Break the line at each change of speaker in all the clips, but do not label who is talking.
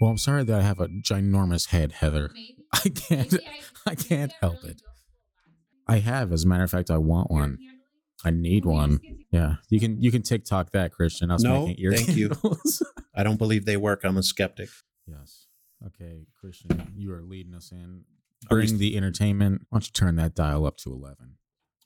Well, I'm sorry that I have a ginormous head, Heather. I can't. I can't help it. I have, as a matter of fact, I want one. I need one. Yeah, you can you can TikTok that, Christian. Us
No,
making ear
thank you. I don't believe they work. I'm a skeptic.
yes. Okay, Christian, you are leading us in.
Are
Bring the entertainment. Why don't you turn that dial up to eleven?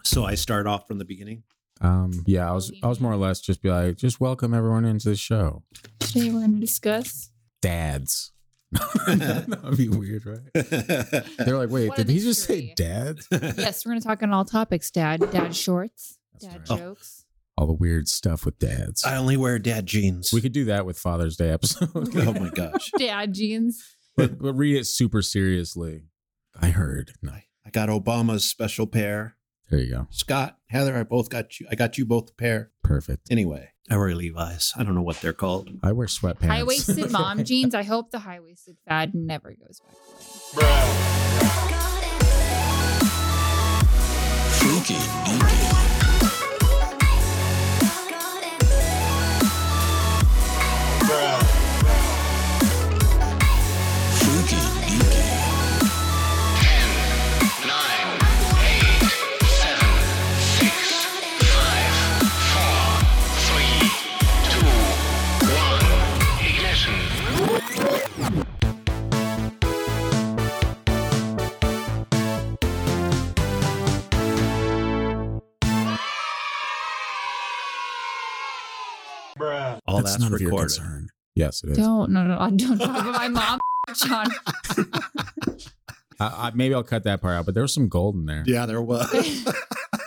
So I start off from the beginning.
Um, yeah, I was I was more or less just be like, just welcome everyone into the show.
Today we're going to discuss.
Dads. that would be weird, right? They're like, wait,
What
did he just say
mystery.
dads?
Yes, we're going to talk on all topics. Dad, dad shorts,
That's
dad
right.
jokes.
Oh, all the weird stuff with dads.
I only wear dad jeans.
We could do that with Father's Day episode.
oh my gosh.
Dad jeans.
but, but read it super seriously. I heard. No,
I I got Obama's special pair.
There you go.
Scott, Heather, I both got you. I got you both a pair.
Perfect.
Anyway, I wear Levi's. I don't know what they're called.
I wear sweatpants.
High waisted mom jeans. I hope the high waisted fad never goes back away.
Freaky. Freaky
All
That's
that's,
none of your concern. Yes, it is.
Don't, no, no, don't talk about my mom, John.
I, I, maybe I'll cut that part out, but there was some gold in there.
Yeah, there was.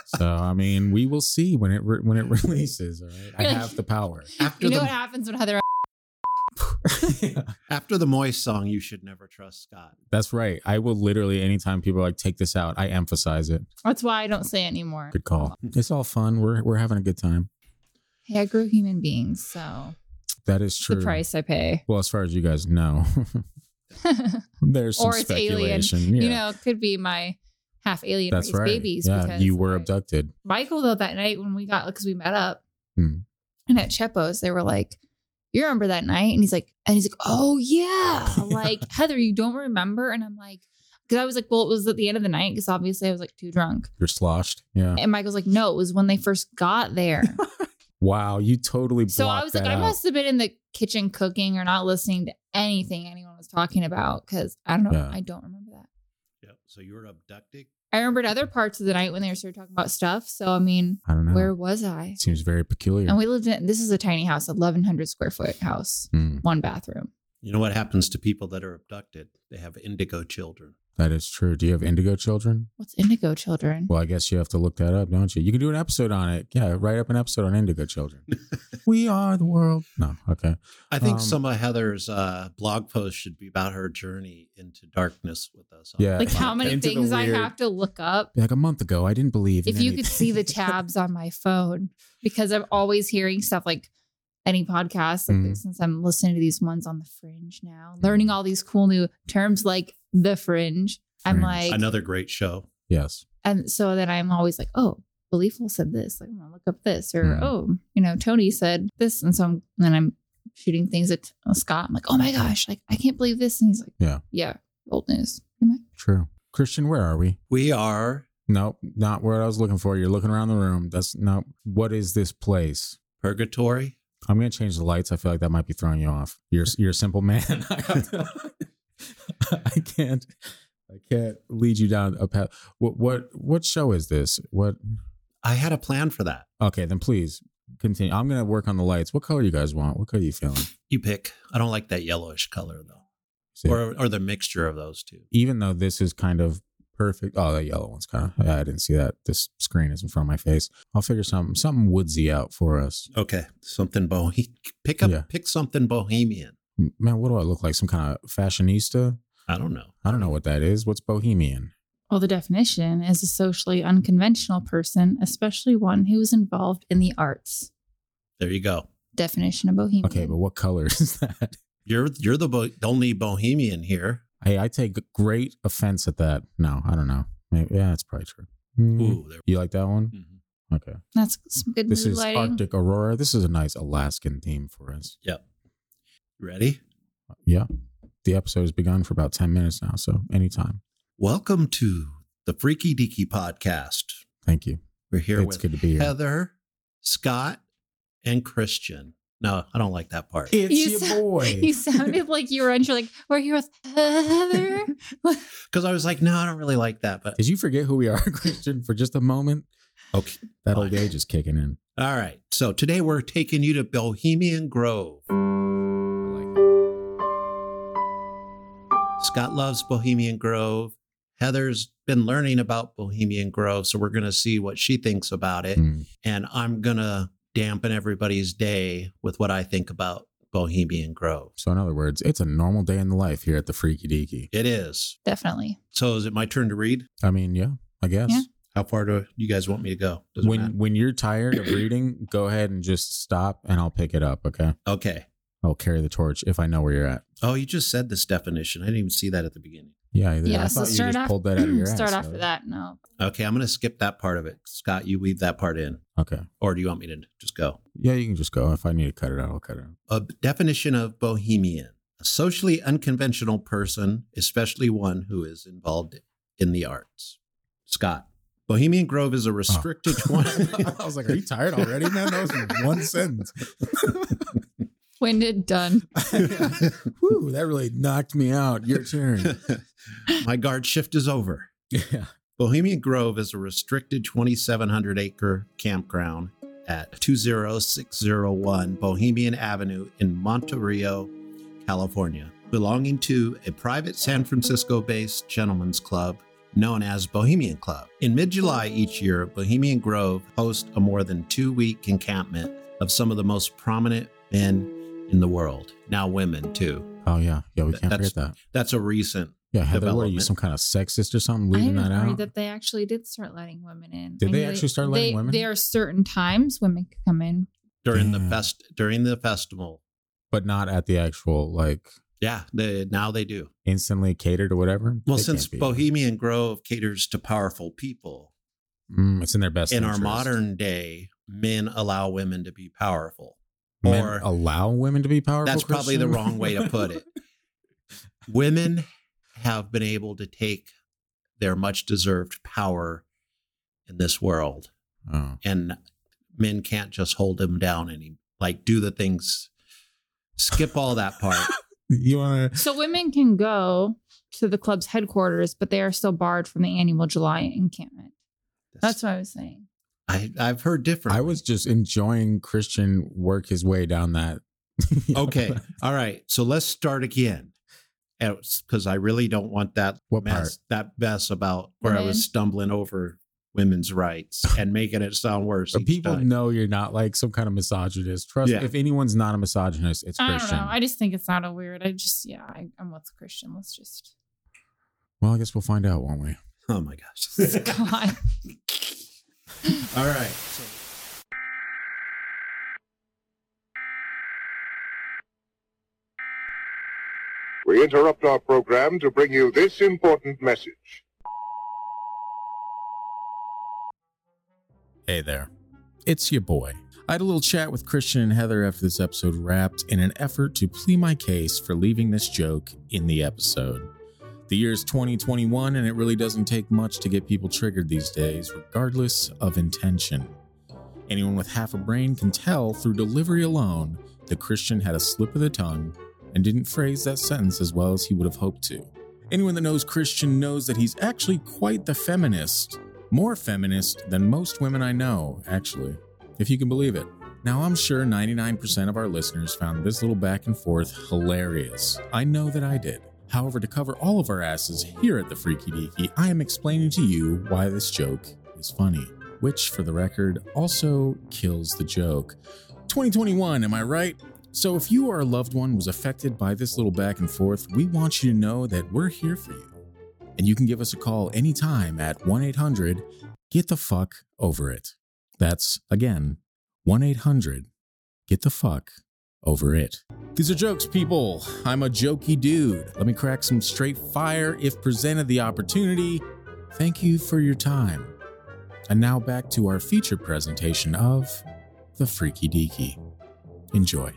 So I mean, we will see when it re- when it releases. All right, I have the power.
after
You know
the
what happens when Heather
after the Moist song, you should never trust Scott.
That's right. I will literally anytime people are like take this out, I emphasize it.
That's why I don't say it anymore.
Good call. It's all fun. We're we're having a good time.
Hey, I grew human beings, so
That is true.
the price I pay.
Well, as far as you guys know, there's some
Or it's alien.
speculation. Yeah.
You know, it could be my half alien
That's right.
babies.
yeah,
because
you were
I-
abducted.
Michael though that night when we got because we met up
Hmm.
and at Chepo's they were like, "You remember that night?" And he's like, and he's like, "Oh yeah, like Heather, you don't remember?" And I'm like, because I was like, "Well, it was at the end of the night because obviously I was like too drunk."
You're sloshed. Yeah.
And Michael's like, "No, it was when they first got there."
Wow, you totally.
so I
blocked
was like,
that
I
out.
must have been in the kitchen cooking or not listening to anything anyone was talking about because I don't know,
Yeah.
I don't remember that.
Yep. So you were abducted.
I remembered other parts of the night when they started talking about stuff. So I mean,
I don't know.
where was I?
Seems very peculiar.
And we lived in this is a tiny house, eleven hundred square foot house,
Hmm,
one bathroom.
You know what happens to people that are abducted? They have indigo children.
That is true. Do you have indigo children?
What's indigo children?
Well, I guess you have to look that up, don't you? You can do an episode on it. Yeah, write up an episode on indigo children. we are the world. No, okay.
I think
Um,
some of Heather's uh, blog posts should be about her journey into darkness with us.
Yeah.
Like how many things I have to look up.
Like a month ago, I didn't believe. in
If you could see the tabs on my phone, because I'm always hearing stuff like any podcast, like
Mhm.
since I'm listening to these ones on the fringe now, learning all these cool new terms like the fringe. I'm like,
Another great show.
yes.
and so then I'm always like, oh, Beliefful said this. Like, I'm gonna look up this, or
Hmm.
oh, you know, Tony said this, and so I'm, then I'm shooting things at Scott. I'm like, oh my gosh, like I can't believe this, and he's like,
Yeah.
yeah, old news.
True. Christian, where are we?
We are
No, not where I was looking for. You're looking around the room. That's no. What is this place?
Purgatory.
I'm gonna change the lights. I feel like that might be throwing you off. You're you're a simple man. I, have to- I can't. I can't lead you down a path. What what what show is this? What?
I had a plan for that.
Okay, then please continue. I'm gonna work on the lights. What color you guys want? What color you feeling?
You pick. I don't like that yellowish color though,
See,
or or the mixture of those two.
even though this is kind of perfect. Oh, that yellow one's kind of. I didn't see that. This screen is in front of my face. I'll figure something something woodsy out for us.
Okay, something bohe. Pick up.
Yeah.
Pick something bohemian.
Man, what do I look like? Some kind of fashionista?
I don't know.
I don't know what that is. What's bohemian?
well, the definition is a socially unconventional person, especially one who is involved in the arts.
There you go.
Definition of bohemian.
Okay, but what color is that?
You're you're the bo- only bohemian here.
Hey, I take great offense at that. No, I don't know. Maybe, yeah, that's probably true. Hmm.
Ooh, there.
You like that one?
Mhm.
Okay.
that's some good
This
mood
is
lighting.
Arctic Aurora. This is a nice Alaskan theme for us.
Yep. Ready?
Yeah. the episode has begun for about 10 minutes now, so anytime.
Welcome to the Freaky Deaky podcast.
Thank you.
We're here
it's
with
good to be here.
Heather, Scott, and Christian. No, I don't like that part.
It's
You
your
sa-
boy.
You sounded like you were unsure, like, we're here with Heather.
Because I was like, no, I don't really like that. But
Did you forget who we are, Christian, for just a moment?
okay.
That old age is kicking in.
All right. So today we're taking you to Bohemian Grove. Scott loves Bohemian Grove. Heather's been learning about Bohemian Grove. So we're going to see what she thinks about it.
Mm.
And I'm going to dampen everybody's day with what I think about Bohemian Grove.
So, in other words, it's a normal day in the life here at the Freaky Deaky.
It is.
Definitely.
So is it my turn to read?
I mean, yeah, I guess.
Yeah.
How far do you guys want me to go? Does it matter?
When when you're tired of reading, go ahead and just stop, and I'll pick it up. Okay,
Okay.
I'll carry the torch if I know where you're at.
Oh, you just said this definition. I didn't even see that at the beginning.
Yeah, I,
Yeah.
I
so
thought you
start
just
off.
pulled that out of your
start
ass.
after
so-
that. No.
Okay, I'm going to skip that part of it. Scott, you weave that part in.
Okay.
Or do you want me to just go?
Yeah, you can just go. If I need to cut it out, I'll cut it out.
A definition of bohemian a socially unconventional person, especially one who is involved in the arts. Scott, Bohemian Grove is a oh. restricted 20.
I was like, "Are you tired already, man?" That was one sentence.
Winded, done.
Whew, that really knocked me out. Your turn.
My guard shift is over.
Yeah.
Bohemian Grove is a restricted 2,700 acre campground at 20601 Bohemian Avenue in Monte Rio, California, belonging to a private San Francisco based gentlemen's club known as Bohemian Club. In mid July each year, Bohemian Grove hosts a more than two week encampment of some of the most prominent men in the world, now women too.
Oh yeah, yeah. We can't
That's-
forget that.
That's a recent
Yeah, Heather, what are you, some kind of sexist or something,
I
leaving
didn't
that out?
that they actually did start letting women in.
Did
I
they
knew
actually start letting
they-
women?
There are certain times women could come in.
during
Damn.
the fest during the festival.
but not at the actual like
Yeah, they, now they do.
instantly catered or whatever.
Well,
They
since. Bohemian Grove caters to powerful people,
Mm, it's in their best
in our modern day, men allow women to be powerful.
Men
or-
allow women to be powerful.
That's probably the wrong way to put it. Women have been able to take their much deserved power in this world,
oh.
and men can't just hold them down any like do the things. Skip all that part.
You want to?
So women can go to the club's headquarters, but they are still barred from the annual July encampment. That's what I was saying.
I, I've heard different.
I was just enjoying Christian work his way down that.
Okay. All right. So let's start again. Because I really don't want that
What
mess,
part?
that mess about where I was stumbling over women's rights and making it sound worse.
But people
time.
know you're not like some kind of misogynist. Trust
Yeah.
me, if anyone's not a misogynist, it's
I don't
Christian.
know. I just think it's not a weird. I just yeah, I, I'm with Christian. Let's just
well, I guess we'll find out, won't we?
Oh my gosh.
God.
All right.
We interrupt our program to bring you this important message.
Hey there. It's your boy. I had a little chat with Christian and Heather after this episode wrapped in an effort to plead my case for leaving this joke in the episode. The year is 2021, and it really doesn't take much to get people triggered these days, regardless of intention. Anyone with half a brain can tell through delivery alone that Christian had a slip of the tongue and didn't phrase that sentence as well as he would have hoped to. Anyone that knows Christian knows that he's actually quite the feminist. More feminist than most women I know, actually, if you can believe it. Now, I'm sure 99% of our listeners found this little back and forth hilarious. I know that I did. However, to cover all of our asses here at the Freaky Deaky, I am explaining to you why this joke is funny, which, for the record, also kills the joke. 2021, am I right? So, if you or a loved one was affected by this little back and forth, we want you to know that we're here for you. And you can give us a call anytime at 1 800 Get the Fuck Over It. That's, again, 1 800 Get the Fuck Over It. These are jokes, people. I'm a jokey dude. Let me crack some straight fire if presented the opportunity. Thank you for your time. And now back to our feature presentation of The Freaky Deaky. Enjoy.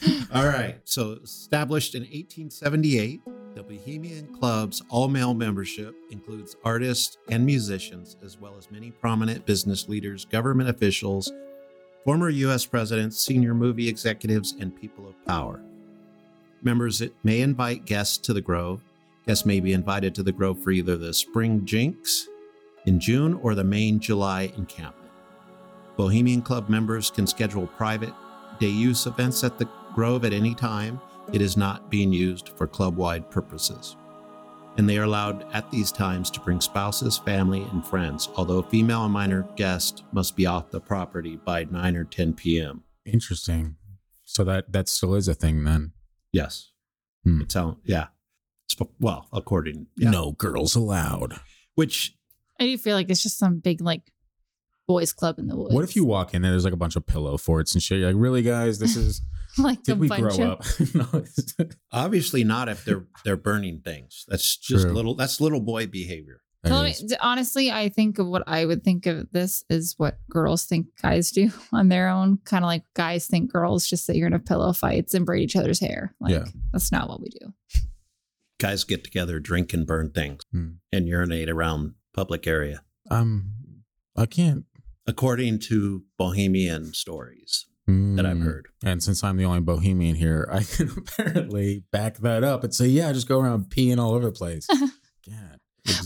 All right. So, established in 1878, the Bohemian Club's all male membership includes artists and musicians, as well as many prominent business leaders, government officials, former U.S. presidents, senior movie executives, and people of power. Members may invite guests to the Grove. Guests may be invited to the Grove for either the Spring Jinks in June or the main July encampment. Bohemian Club members can schedule private day use events at the Grove at any time. It is not being used for club wide purposes. And they are allowed at these times to bring spouses, family, and friends, although female and minor guests must be off the property by 9 or 10 p.m.
Interesting. So that that still is a thing then.
Yes.
Hmm.
It's how, yeah. Sp- Well, according, yeah.
No girls allowed.
Which,
I do feel like it's just some big like boys club in the woods.
What if you walk in and there's like a bunch of pillow forts and shit? You're like, really, guys? This is
like a
did we
bunch
grow
of
up? no,
obviously not if they're they're burning things. That's just
True.
little, that's little boy behavior.
Tell me, honestly, I think of what I would think of this is what girls think guys do on their own. Kind of like guys think girls just sit here and have pillow fights and braid each other's hair. Like
Yeah.
that's not what we do.
Guys get together, drink and burn things,
Hmm.
and urinate around public area.
um, I can't.
according to Bohemian stories that I've
Mm.
heard.
And since I'm the only bohemian here, I can apparently back that up and say, yeah, I just go around peeing all over the place. God,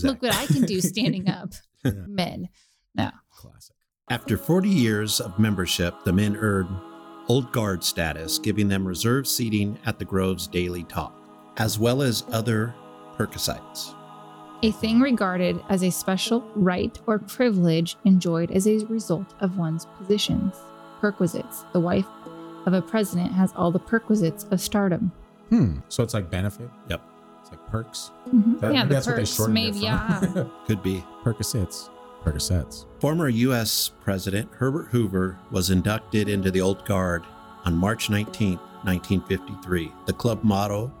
Look what I can do standing up,
Yeah.
men. No,
classic.
After 40 years of membership, the men earned Old Guard status, giving them reserved seating at the Grove's daily talk, as well as other perquisites.
a thing regarded as a special right or privilege enjoyed as a result of one's positions. Perquisites. The wife of a president has all the perquisites of stardom.
Hmm. So it's like benefit.
Yep.
It's like perks.
Mhm.
That-
yeah, the
that's what they
perks,
shortened
maybe.
it
Yeah.
Could be.
Percocets. Percocets.
Former U.S. President Herbert Hoover was inducted into the Old Guard on March 19, 1953. The club motto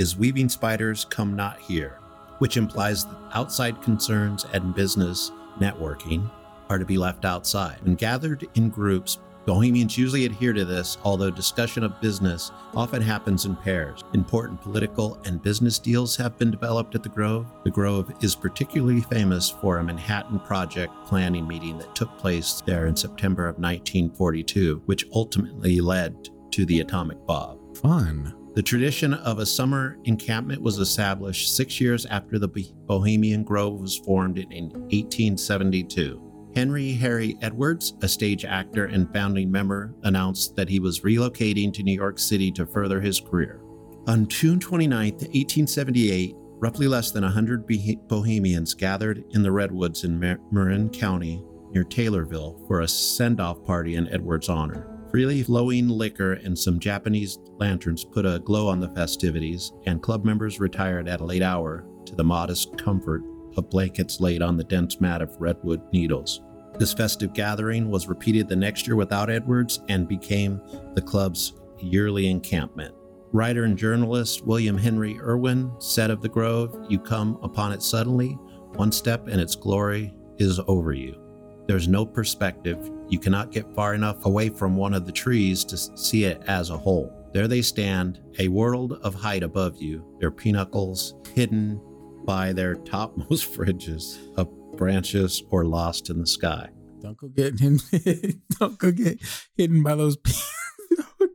is Weaving Spiders Come Not Here, which implies that outside concerns and business networking are to be left outside. When gathered in groups, Bohemians usually adhere to this, although discussion of business often happens in pairs. Important political and business deals have been developed at the Grove. The Grove is particularly famous for a Manhattan Project planning meeting that took place there in September of 1942, which ultimately led to the atomic bomb.
Fun.
The tradition of a summer encampment was established six years after the Bohemian Grove was formed in 1872. Henry Harry Edwards, a stage actor and founding member, announced that he was relocating to New York City to further his career. On June 29, 1878, roughly less than 100 Bohemians gathered in the Redwoods in Marin County near Taylorville for a send off party in Edwards' honor. Freely flowing liquor and some Japanese lanterns put a glow on the festivities, and club members retired at a late hour to the modest comfort of blankets laid on the dense mat of redwood needles. This festive gathering was repeated the next year without Edwards and became the club's yearly encampment. Writer and journalist William Henry Irwin said of the Grove, You come upon it suddenly, one step and its glory is over you. There's no perspective. You cannot get far enough away from one of the trees to see it as a whole. There they stand, a world of height above you, their pinnacles hidden by their topmost fringes of branches or lost in the sky.
Don't go get him. don't go get hidden by those. Pe-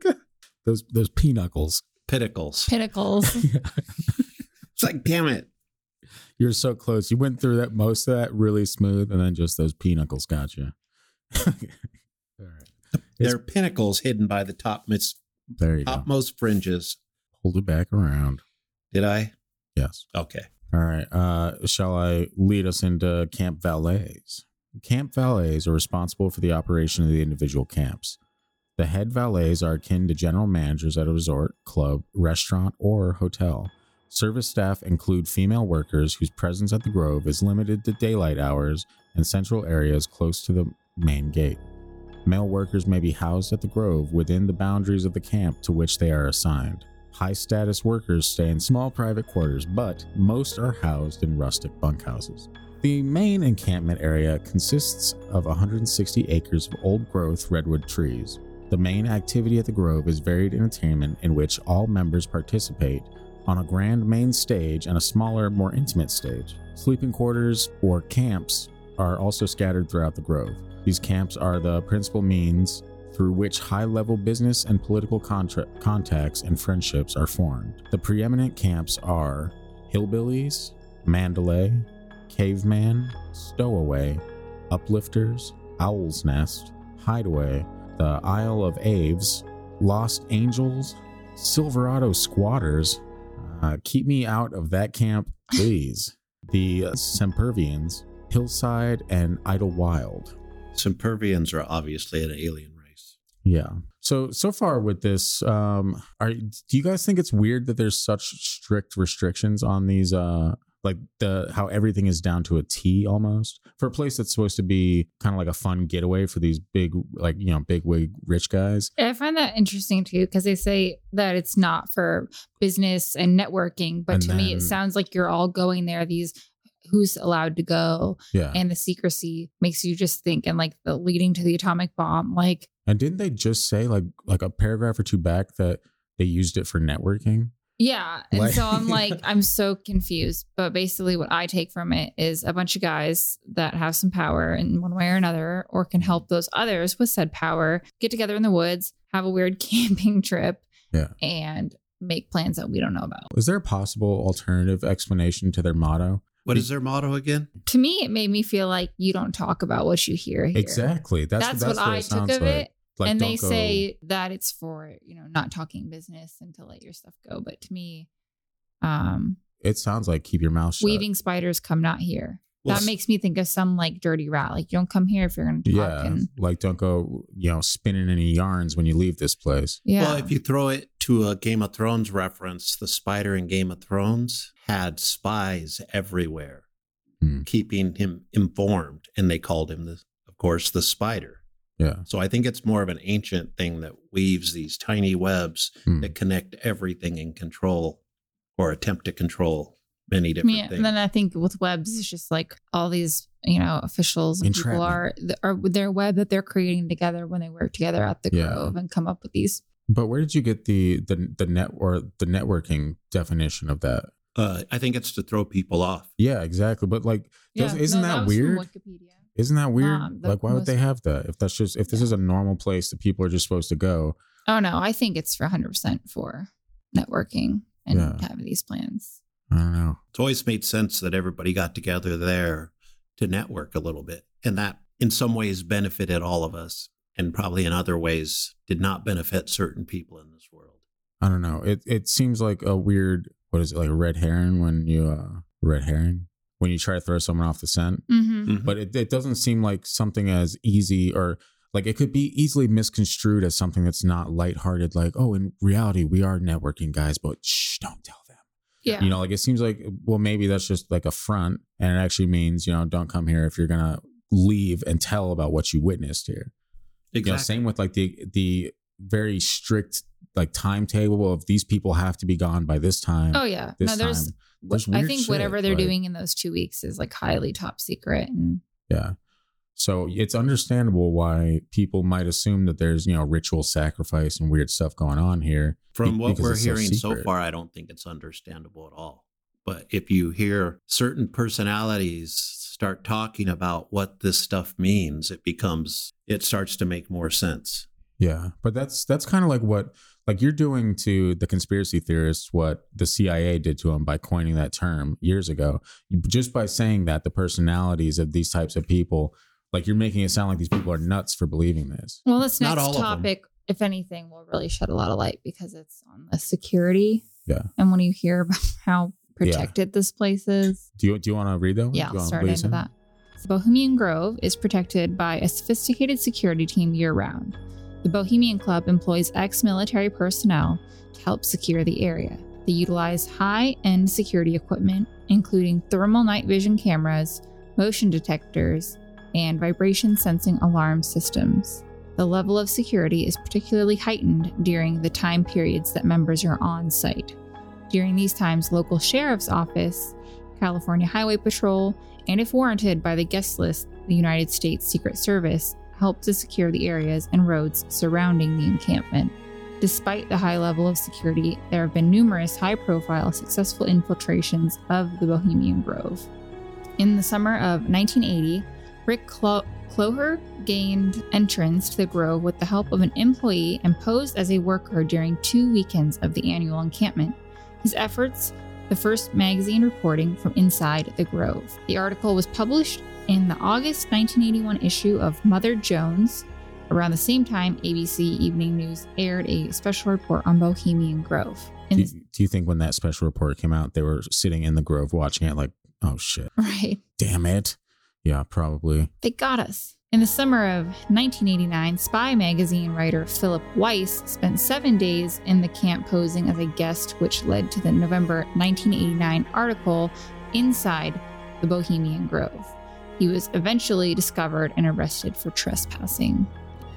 God. those those pinnacles.
Pinnacles.
Pinnacles.
It's like, damn it.
You're so close. You went through that most of that really smooth, and then just those pinnacles got you. All right,
They're pinnacles hidden by the topmost,
there you go.
topmost fringes.
Hold it back around.
Did I?
Yes.
Okay.
All right. Uh, shall I lead us into camp valets? Camp valets are responsible for the operation of the individual camps. The head valets are akin to general managers at a resort, club, restaurant, or hotel. Service staff include female workers whose presence at the Grove is limited to daylight hours and central areas close to the main gate. Male workers may be housed at the Grove within the boundaries of the camp to which they are assigned. High status workers stay in small private quarters, but most are housed in rustic bunkhouses. The main encampment area consists of 160 acres of old growth redwood trees. The main activity at the Grove is varied entertainment in which all members participate on a grand main stage and a smaller, more intimate stage. Sleeping quarters or camps are also scattered throughout the Grove. These camps are the principal means through which high level business and political contra- contacts and friendships are formed. The preeminent camps are Hillbillies, Mandalay, Caveman, Stowaway, Uplifters, Owl's Nest, Hideaway, the Isle of Aves, Lost Angels, Silverado Squatters. Uh, keep me out of that camp, please. the Sempervirens, Hillside, and Idlewild.
Sempervirens are obviously an alien race.
Yeah. So so far with this, um, are do you guys think it's weird that there's such strict restrictions on these? Uh, like the how everything is down to a T almost for a place that's supposed to be kind of like a fun getaway for these big like you know big wig rich guys.
I find that interesting too because they say that it's not for business and networking, but
And
to me, it sounds like you're all going there. These who's allowed to go
Yeah.
and the secrecy makes you just think and like the leading to the atomic bomb. Like,
And didn't they just say like like a paragraph or two back that they used it for networking?
yeah. And
Like-
so I'm like, I'm so confused. But basically, what I take from it is a bunch of guys that have some power in one way or another, or can help those others with said power get together in the woods, have a weird camping trip,
Yeah.
and make plans that we don't know about.
Is there a possible alternative explanation to their motto?
What is their motto again?
To me, it made me feel like you don't talk about what you hear here.
Exactly. That's
That's,
that's,
what, I
it
took
sounds
of
like.
it.
Like,
and they
go-
say that it's for, you know, not talking business and to let your stuff go. But to me, um,
it sounds like keep your mouth shut.
weaving spiders come not here.
Well,
that makes me think of some like dirty rat. Like you don't come here if you're going to talk.
Yeah,
And,
like don't go, you know, spinning any yarns when you leave this place.
yeah.
Well, if you throw it to a Game of Thrones reference, the spider in Game of Thrones had spies everywhere,
Hmm.
keeping him informed, and they called him the, of course, the spider.
Yeah.
So I think it's more of an ancient thing that weaves these tiny webs
Hmm.
that connect everything and control or attempt to control many different
yeah,
things.
and then I think with webs, it's just like all these, you know, officials and people are, are their web that they're creating together when they work together at the
Yeah.
Grove and come up with these.
But where did you get the the the net or the networking definition of that?
uh, I think it's to throw people off.
Yeah, exactly. But like, does, isn't
no,
that,
was from
weird?
Wikipedia.
Isn't that weird?
Um,
like, why would they have that? If that's just if this
Yeah.
is a normal place that people are just supposed to go,
Oh no, I think it's for 100% for networking and
Yeah.
having these plans.
I don't know.
It's always made sense that everybody got together there to network a little bit. And that in some ways benefited all of us and probably in other ways did not benefit certain people in this world.
I don't know. It it seems like a weird. What is it like a red herring when you uh red herring when you try to throw someone off the scent?
Mm-hmm.
Mhm.
but it, it doesn't seem like something as easy or like it could be easily misconstrued as something that's not lighthearted like oh in reality we are networking guys but shh don't tell them
Yeah.
you know like it seems like well maybe that's just like a front and it actually means you know don't come here if you're gonna leave and tell about what you witnessed here you know same with like the the very strict like timetable of these people have to be gone by this time
oh yeah.
this
No, there's,
time There's
I think
shit,
whatever they're
like-
doing in those two weeks is like highly top secret. And
Yeah. So it's understandable why people might assume that there's, you know, ritual sacrifice and weird stuff going on here.
From
be-
what we're
it's so
hearing so far, I don't think it's understandable at all. But if you hear certain personalities start talking about what this stuff means, it becomes, it starts to make more sense.
Yeah. But that's that's kind of like what like you're doing to the conspiracy theorists what the CIA did to them by coining that term years ago. Just by saying that the personalities of these types of people, like you're making it sound like these people are nuts for believing this.
well, this
Not
next
all
topic, if anything, will really shed a lot of light because it's on the security.
Yeah.
And when you hear about how protected this place is,
Do you do you want to read that one?
Yeah, I'll
wanna
start into that. The Bohemian Grove is protected by a sophisticated security team year round. The Bohemian Club employs ex military personnel to help secure the area. They utilize high end security equipment, including thermal night vision cameras, motion detectors, and vibration sensing alarm systems. The level of security is particularly heightened during the time periods that members are on site. During these times, local sheriff's office, California Highway Patrol, and if warranted by the guest list, the United States Secret Service helped to secure the areas and roads surrounding the encampment. Despite the high level of security, there have been numerous high profile successful infiltrations of the Bohemian Grove. In the summer of 1980, Rick Clo- Clogher gained entrance to the Grove with the help of an employee and posed as a worker during two weekends of the annual encampment. His efforts, the first magazine reporting from inside the Grove. The article was published in the August 1981 issue of Mother Jones. Around the same time, ABC Evening News aired a special report on Bohemian Grove.
Do,
this-
do you think when that special report came out, they were sitting in the grove watching it like, oh shit,
right.
damn it? Yeah, probably.
They got us. In the summer of 1989, Spy magazine writer Philip Weiss spent seven days in the camp posing as a guest, which led to the November 1989 article Inside the Bohemian Grove. He was eventually discovered and arrested for trespassing.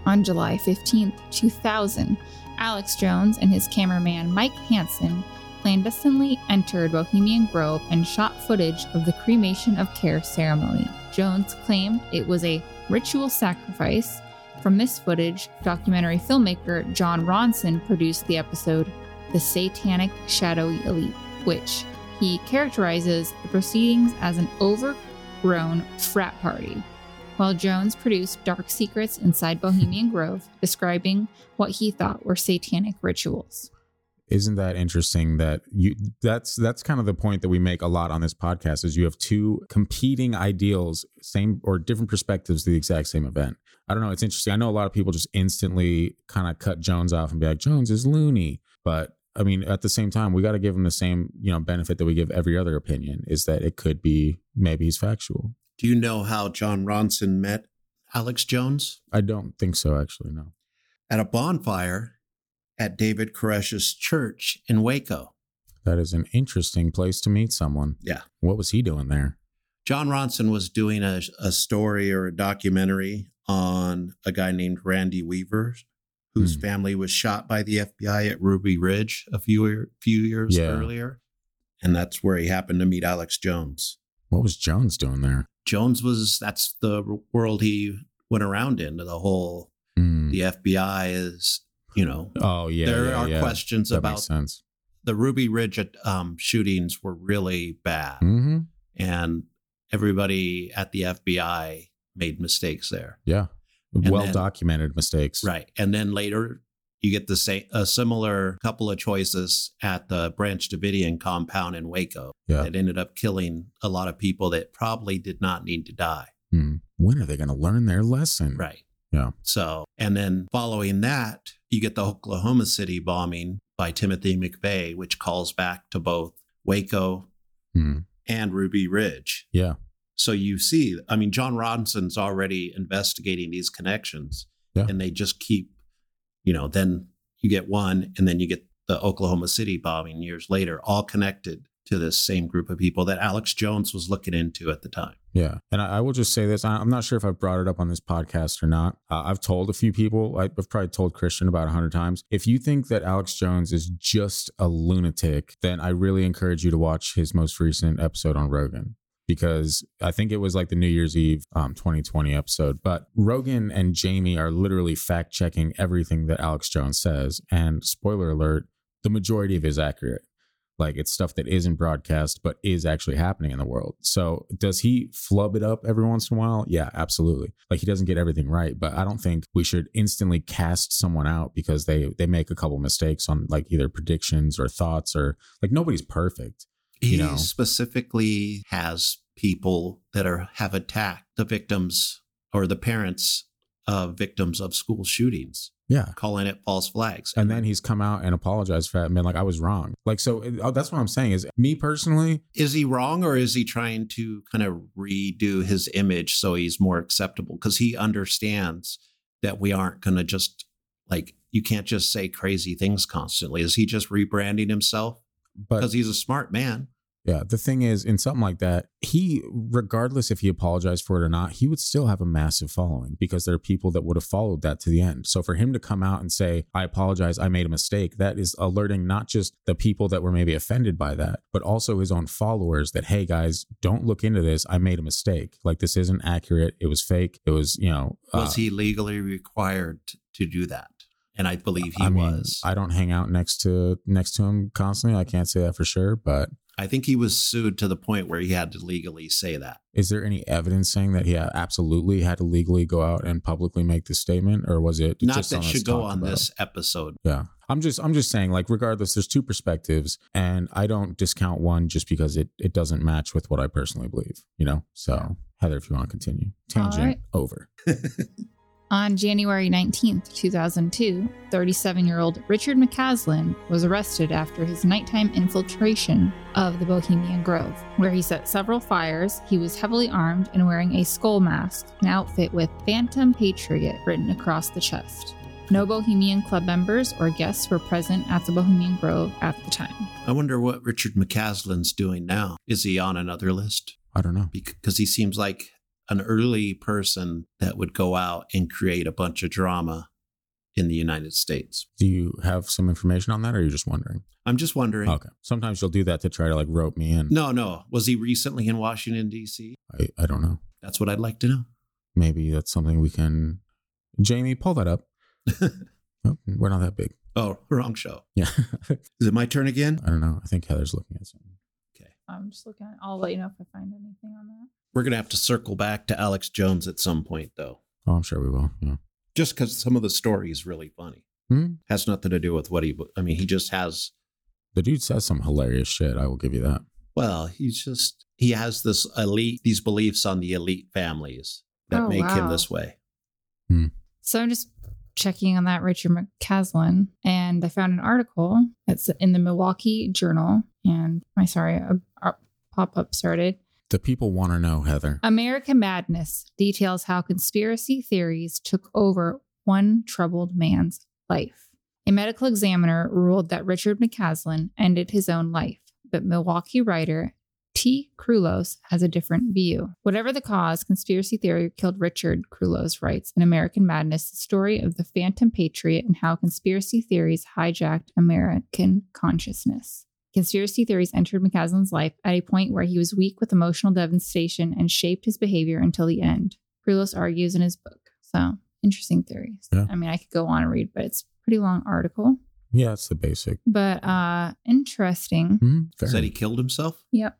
On July 15, 2000, Alex Jones and his cameraman Mike Hanson clandestinely entered Bohemian Grove and shot footage of the cremation of care ceremony. Jones claimed it was a ritual sacrifice. From this footage, documentary filmmaker Jon Ronson produced the episode The Satanic Shadowy Elite, which he characterizes the proceedings as an overgrown frat party while Jones produced Dark Secrets Inside Bohemian Grove, describing what he thought were satanic rituals.
Isn't that interesting that you that's that's kind of the point that we make a lot on this podcast is you have two competing ideals, same or different perspectives to the exact same event. I don't know, it's interesting. I know a lot of people just instantly kind of cut Jones off and be like, Jones is loony. But I mean, at the same time, we got to give him the same, you know, benefit that we give every other opinion is that it could be maybe he's factual.
Do you know how Jon Ronson met Alex Jones?
I don't think so, actually, no.
At a bonfire at David Koresh's church in Waco.
That is an interesting place to meet someone.
Yeah.
What was he doing there?
Jon Ronson was doing a, a story or a documentary on a guy named Randy Weaver, whose
Hmm.
family was shot by the FBI at Ruby Ridge a few few years
Yeah.
earlier, and that's where he happened to meet Alex Jones.
What was Jones doing there?
Jones was that's the world he went around in. The whole
Hmm.
the FBI is, you know,
Oh yeah,
there
yeah,
are
yeah.
questions
That
about
sense.
the Ruby Ridge um, shootings were really bad,
hmm
and everybody at the FBI made mistakes there.
Yeah, well
then-
documented mistakes.
Right. And then later you get the same a similar couple of choices at the Branch Davidian compound in Waco
Yeah.
that ended up killing a lot of people that probably did not need to die.
Hmm. When are they going to learn their lesson?
Right.
Yeah.
So, and then following that, you get the Oklahoma City bombing by Timothy McVeigh, which calls back to both Waco
Hmm.
and Ruby Ridge.
Yeah.
So you see, I mean, John Robinson's already investigating these connections,
Yeah.
and they just keep, you know, then you get one, and then you get the Oklahoma City bombing years later, all connected to this same group of people that Alex Jones was looking into at the time.
Yeah. And I, I will just say this I- I'm not sure if I've brought it up on this podcast or not. Uh, I've told a few people, I- I've probably told Christian about a hundred times. If you think that Alex Jones is just a lunatic, then I really encourage you to watch his most recent episode on Rogan. Because I think it was like the New Year's Eve um, 2020 episode. But Rogan and Jamie are literally fact checking everything that Alex Jones says. And spoiler alert, the majority of it is accurate. Like it's stuff that isn't broadcast, but is actually happening in the world. So does he flub it up every once in a while? Yeah, absolutely. Like he doesn't get everything right, but I don't think we should instantly cast someone out because they they make a couple mistakes on like either predictions or thoughts or like nobody's perfect.
He
You know.
specifically has people that are have attacked the victims or the parents of victims of school shootings,
Yeah.
calling it false flags.
And then he's come out and apologized for that and been like, I was wrong. Like, so uh, that's what I'm saying is me personally,
is he wrong or is he trying to kind of redo his image so he's more acceptable because he understands that we aren't going to just like you can't just say crazy things constantly is he just rebranding himself because he's a smart man
Yeah. The thing is, in something like that, he, regardless if he apologized for it or not, he would still have a massive following because there are people that would have followed that to the end. So for him to come out and say, I apologize, I made a mistake, that is alerting not just the people that were maybe offended by that, but also his own followers that, hey guys, don't look into this. I made a mistake. Like this isn't accurate. It was fake. It was, you know,
Was
uh,
he legally required to do that? And I believe he
I mean,
was. I
don't hang out next to next to him constantly. I can't say that for sure, but
think he was sued to the point where he had to legally say that.
Is there any evidence saying that he absolutely had to legally go out and publicly make this statement, or was it
Not
just
that should go on
about?
this episode.
Yeah, I'm just I'm just saying, like, regardless, there's two perspectives, and I don't discount one just because it it doesn't match with what I personally believe. You know, so Heather, if you want to continue, tangent
right.
over.
On January 19, 2002, 37 year old Richard McCaslin was arrested after his nighttime infiltration of the Bohemian Grove, where he set several fires. He was heavily armed and wearing a skull mask, an outfit with Phantom Patriot written across the chest. No Bohemian Club members or guests were present at the Bohemian Grove at the time.
I wonder what Richard McCaslin's doing now. Is he on another list?
I don't know.
Because he seems like an early person that would go out and create a bunch of drama in the United States.
Do you have some information on that, or are you just wondering?
I'm just wondering.
Okay. Sometimes you'll do that to try to like rope me in.
No, no. Was he recently in Washington, D.C.?
I, I don't know.
That's what I'd like to know.
Maybe that's something we can. Jamie, pull that up. Oh, we're not that big.
Oh, wrong show.
Yeah.
Is it my turn again?
I don't know. I think Heather's looking at something.
I'm just looking at I'll let you know if I find anything on that.
We're going to have to circle back to Alex Jones at some point, though.
Oh, I'm sure we will. Yeah.
Just because some of the story is really funny.
Hmm?
Has nothing to do with what he, I mean, he just has,
The dude says some hilarious shit. I will give you that.
well, he's just, he has this elite, these beliefs on the elite families that
Oh,
make him this way.
So I'm just checking on that Richard McCaslin, and I found an article that's in the Milwaukee Journal. And my sorry, a, a pop up started.
The people want to know, Heather.
America Madness details how conspiracy theories took over one troubled man's life. A medical examiner ruled that Richard McCaslin ended his own life, but Milwaukee writer Tea Krulos has a different view. Whatever the cause, conspiracy theory killed Richard, Krulos writes in American Madness, the story of the Phantom Patriot and how conspiracy theories hijacked American consciousness. Conspiracy theories entered McCaslin's life at a point where he was weak with emotional devastation and shaped his behavior until the end. Krulos argues in his book. So, interesting theories.
Yeah.
I mean, I could go on and read, but it's a pretty long article.
Yeah, it's the basic.
But uh interesting.
Hmm, fair.
Said he killed himself?
Yep.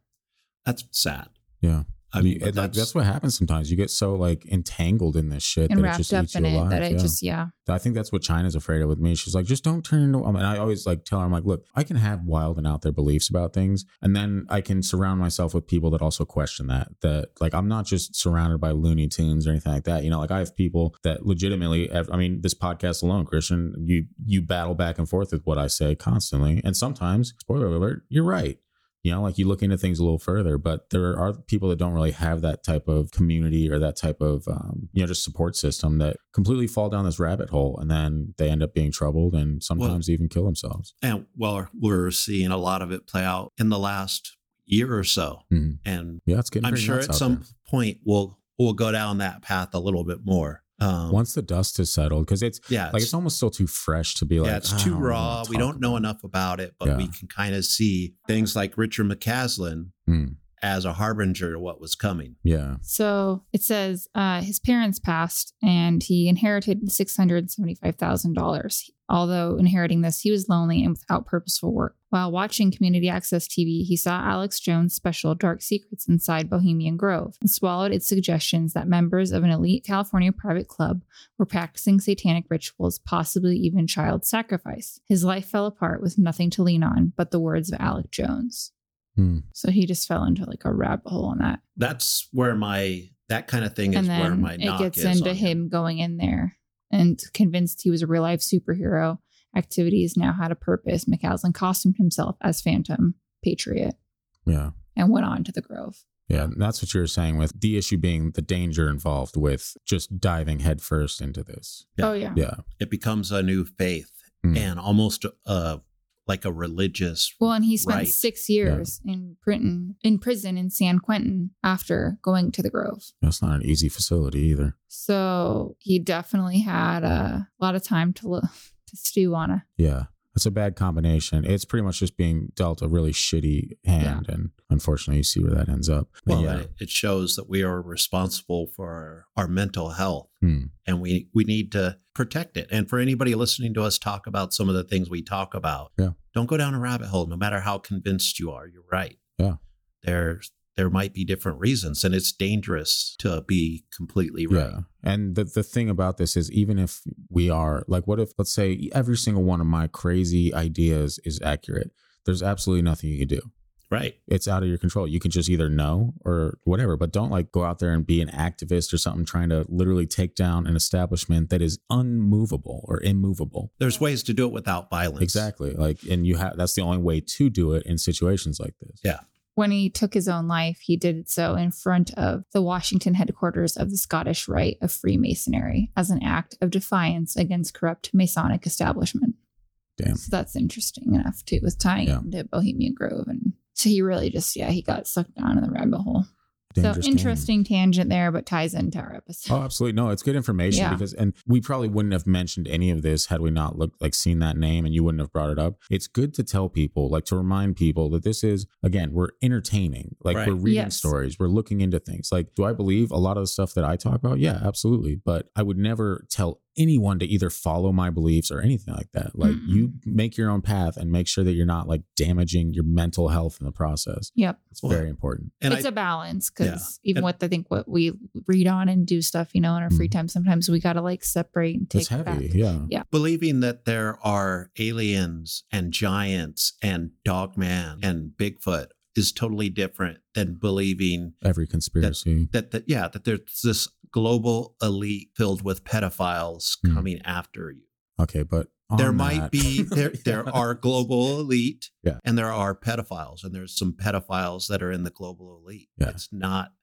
That's sad.
yeah.
I mean,
You-
but
like, that's, what happens sometimes. You get so like entangled in this shit
And
that it just
up
eats
in
you
it
alive.
that it
yeah.
just yeah.
I think that's what China's afraid of with me. She's like, just don't turn into. I mean, I always like tell her, I'm like, look, I can have wild and out there beliefs about things, and then I can surround myself with people that also question that. That like, I'm not just surrounded by Looney Tunes or anything like that. You know, like I have people that legitimately. Have, I mean, this podcast alone, Christian, you you battle back and forth with what I say constantly, and sometimes, spoiler alert, you're right. You know, like you look into things a little further, but there are people that don't really have that type of community or that type of, um, you know, just support system that completely fall down this rabbit hole and then they end up being troubled and sometimes even kill themselves.
And well, we're seeing a lot of it play out in the last year or so.
Mhm.
And
Yeah, it's getting
I'm sure at some
there.
point we'll we'll go down that path a little bit more. Um,
Once the dust has settled, because it's
yeah,
like it's almost still too fresh to be like,
yeah, it's
"Ah, I
too
don't
raw. We don't know enough about it, but we can kind of see things like Richard McCaslin.
Mm,
as a harbinger of what was coming.
yeah,
So it says uh, his parents passed and he inherited $675,000. Although inheriting this, he was lonely and without purposeful work. While watching community access TV, he saw Alex Jones' special Dark Secrets Inside Bohemian Grove and swallowed its suggestions that members of an elite California private club were practicing satanic rituals, possibly even child sacrifice. His life fell apart with nothing to lean on but the words of Alex Jones.
Hmm.
So he just fell into like a rabbit hole on that
That's where my that kind of thing is
and
where
then
my
it
knock
gets
is
into him going in there and convinced he was a real life superhero. Activities now had a purpose. McCaslin costumed himself as Phantom Patriot
yeah.
and went on to the Grove.
Yeah, that's what you were saying with the issue being the danger involved with just diving headfirst into this.
Yeah.
Oh yeah.
Yeah.
It becomes a new faith
Mm.
and almost a like a religious.
Well, and he spent
Right.
six years in Britain, in prison in San Quentin after going to the Grove.
That's not an easy facility either.
So he definitely had a lot of time to look to stew on it.
Yeah. It's a bad combination. It's pretty much just being dealt a really shitty hand. And unfortunately, you see where that ends up. But
Well,
yeah.
it, it shows that we are responsible for our, our mental health
Hmm.
and we, we need to protect it. And for anybody listening to us talk about some of the things we talk about,
Yeah.
don't go down a rabbit hole, no matter how convinced you are. You're right.
Yeah.
There's, there might be different reasons and it's dangerous to be completely right.
Yeah. And the, the thing about this is, even if we are, like, what if, let's say, every single one of my crazy ideas is accurate? There's absolutely nothing you can do.
Right.
It's out of your control. You can just either know or whatever, but don't like go out there and be an activist or something trying to literally take down an establishment that is unmovable or immovable.
There's ways to do it without violence.
Exactly. Like, and you have, that's the only way to do it in situations like this.
Yeah.
When he took his own life, he did so in front of the Washington headquarters of the Scottish Rite of Freemasonry as an act of defiance against corrupt Masonic establishment.
Damn.
So that's interesting enough too, with tying
Yeah.
into Bohemian Grove. And so he really just, yeah, he got sucked down in the rabbit hole.
Dangerous
so
game.
interesting tangent there, but ties into our episode.
Oh, absolutely. No, it's good information
Yeah.
because, and we probably wouldn't have mentioned any of this had we not looked like seen that name and you wouldn't have brought it up. It's good to tell people, like to remind people that this is, again, we're entertaining. Like
Right.
we're reading
Yes.
stories, we're looking into things. Like, do I believe a lot of the stuff that I talk about? Yeah, absolutely. But I would never tell anyone to either follow my beliefs or anything like that. Like,
Mm-mm.
you make your own path and make sure that you're not like damaging your mental health in the process.
Yep.
It's
Well,
very important.
And
it's
I,
a balance because even
And-
with I think what we read on and do stuff, you know, in our free
Mhm.
time, sometimes we gotta like separate and take
It's heavy.
back.
Yeah.
Yeah.
believing that there are aliens and giants and dogman and Bigfoot is totally different than believing
Every conspiracy.
that, that yeah, that there's this global elite filled with pedophiles
Hmm.
coming after you.
okay. But
there might
that-
be there there are global elite
Yeah.
and there are pedophiles and there's some pedophiles that are in the global elite
Yeah.
it's not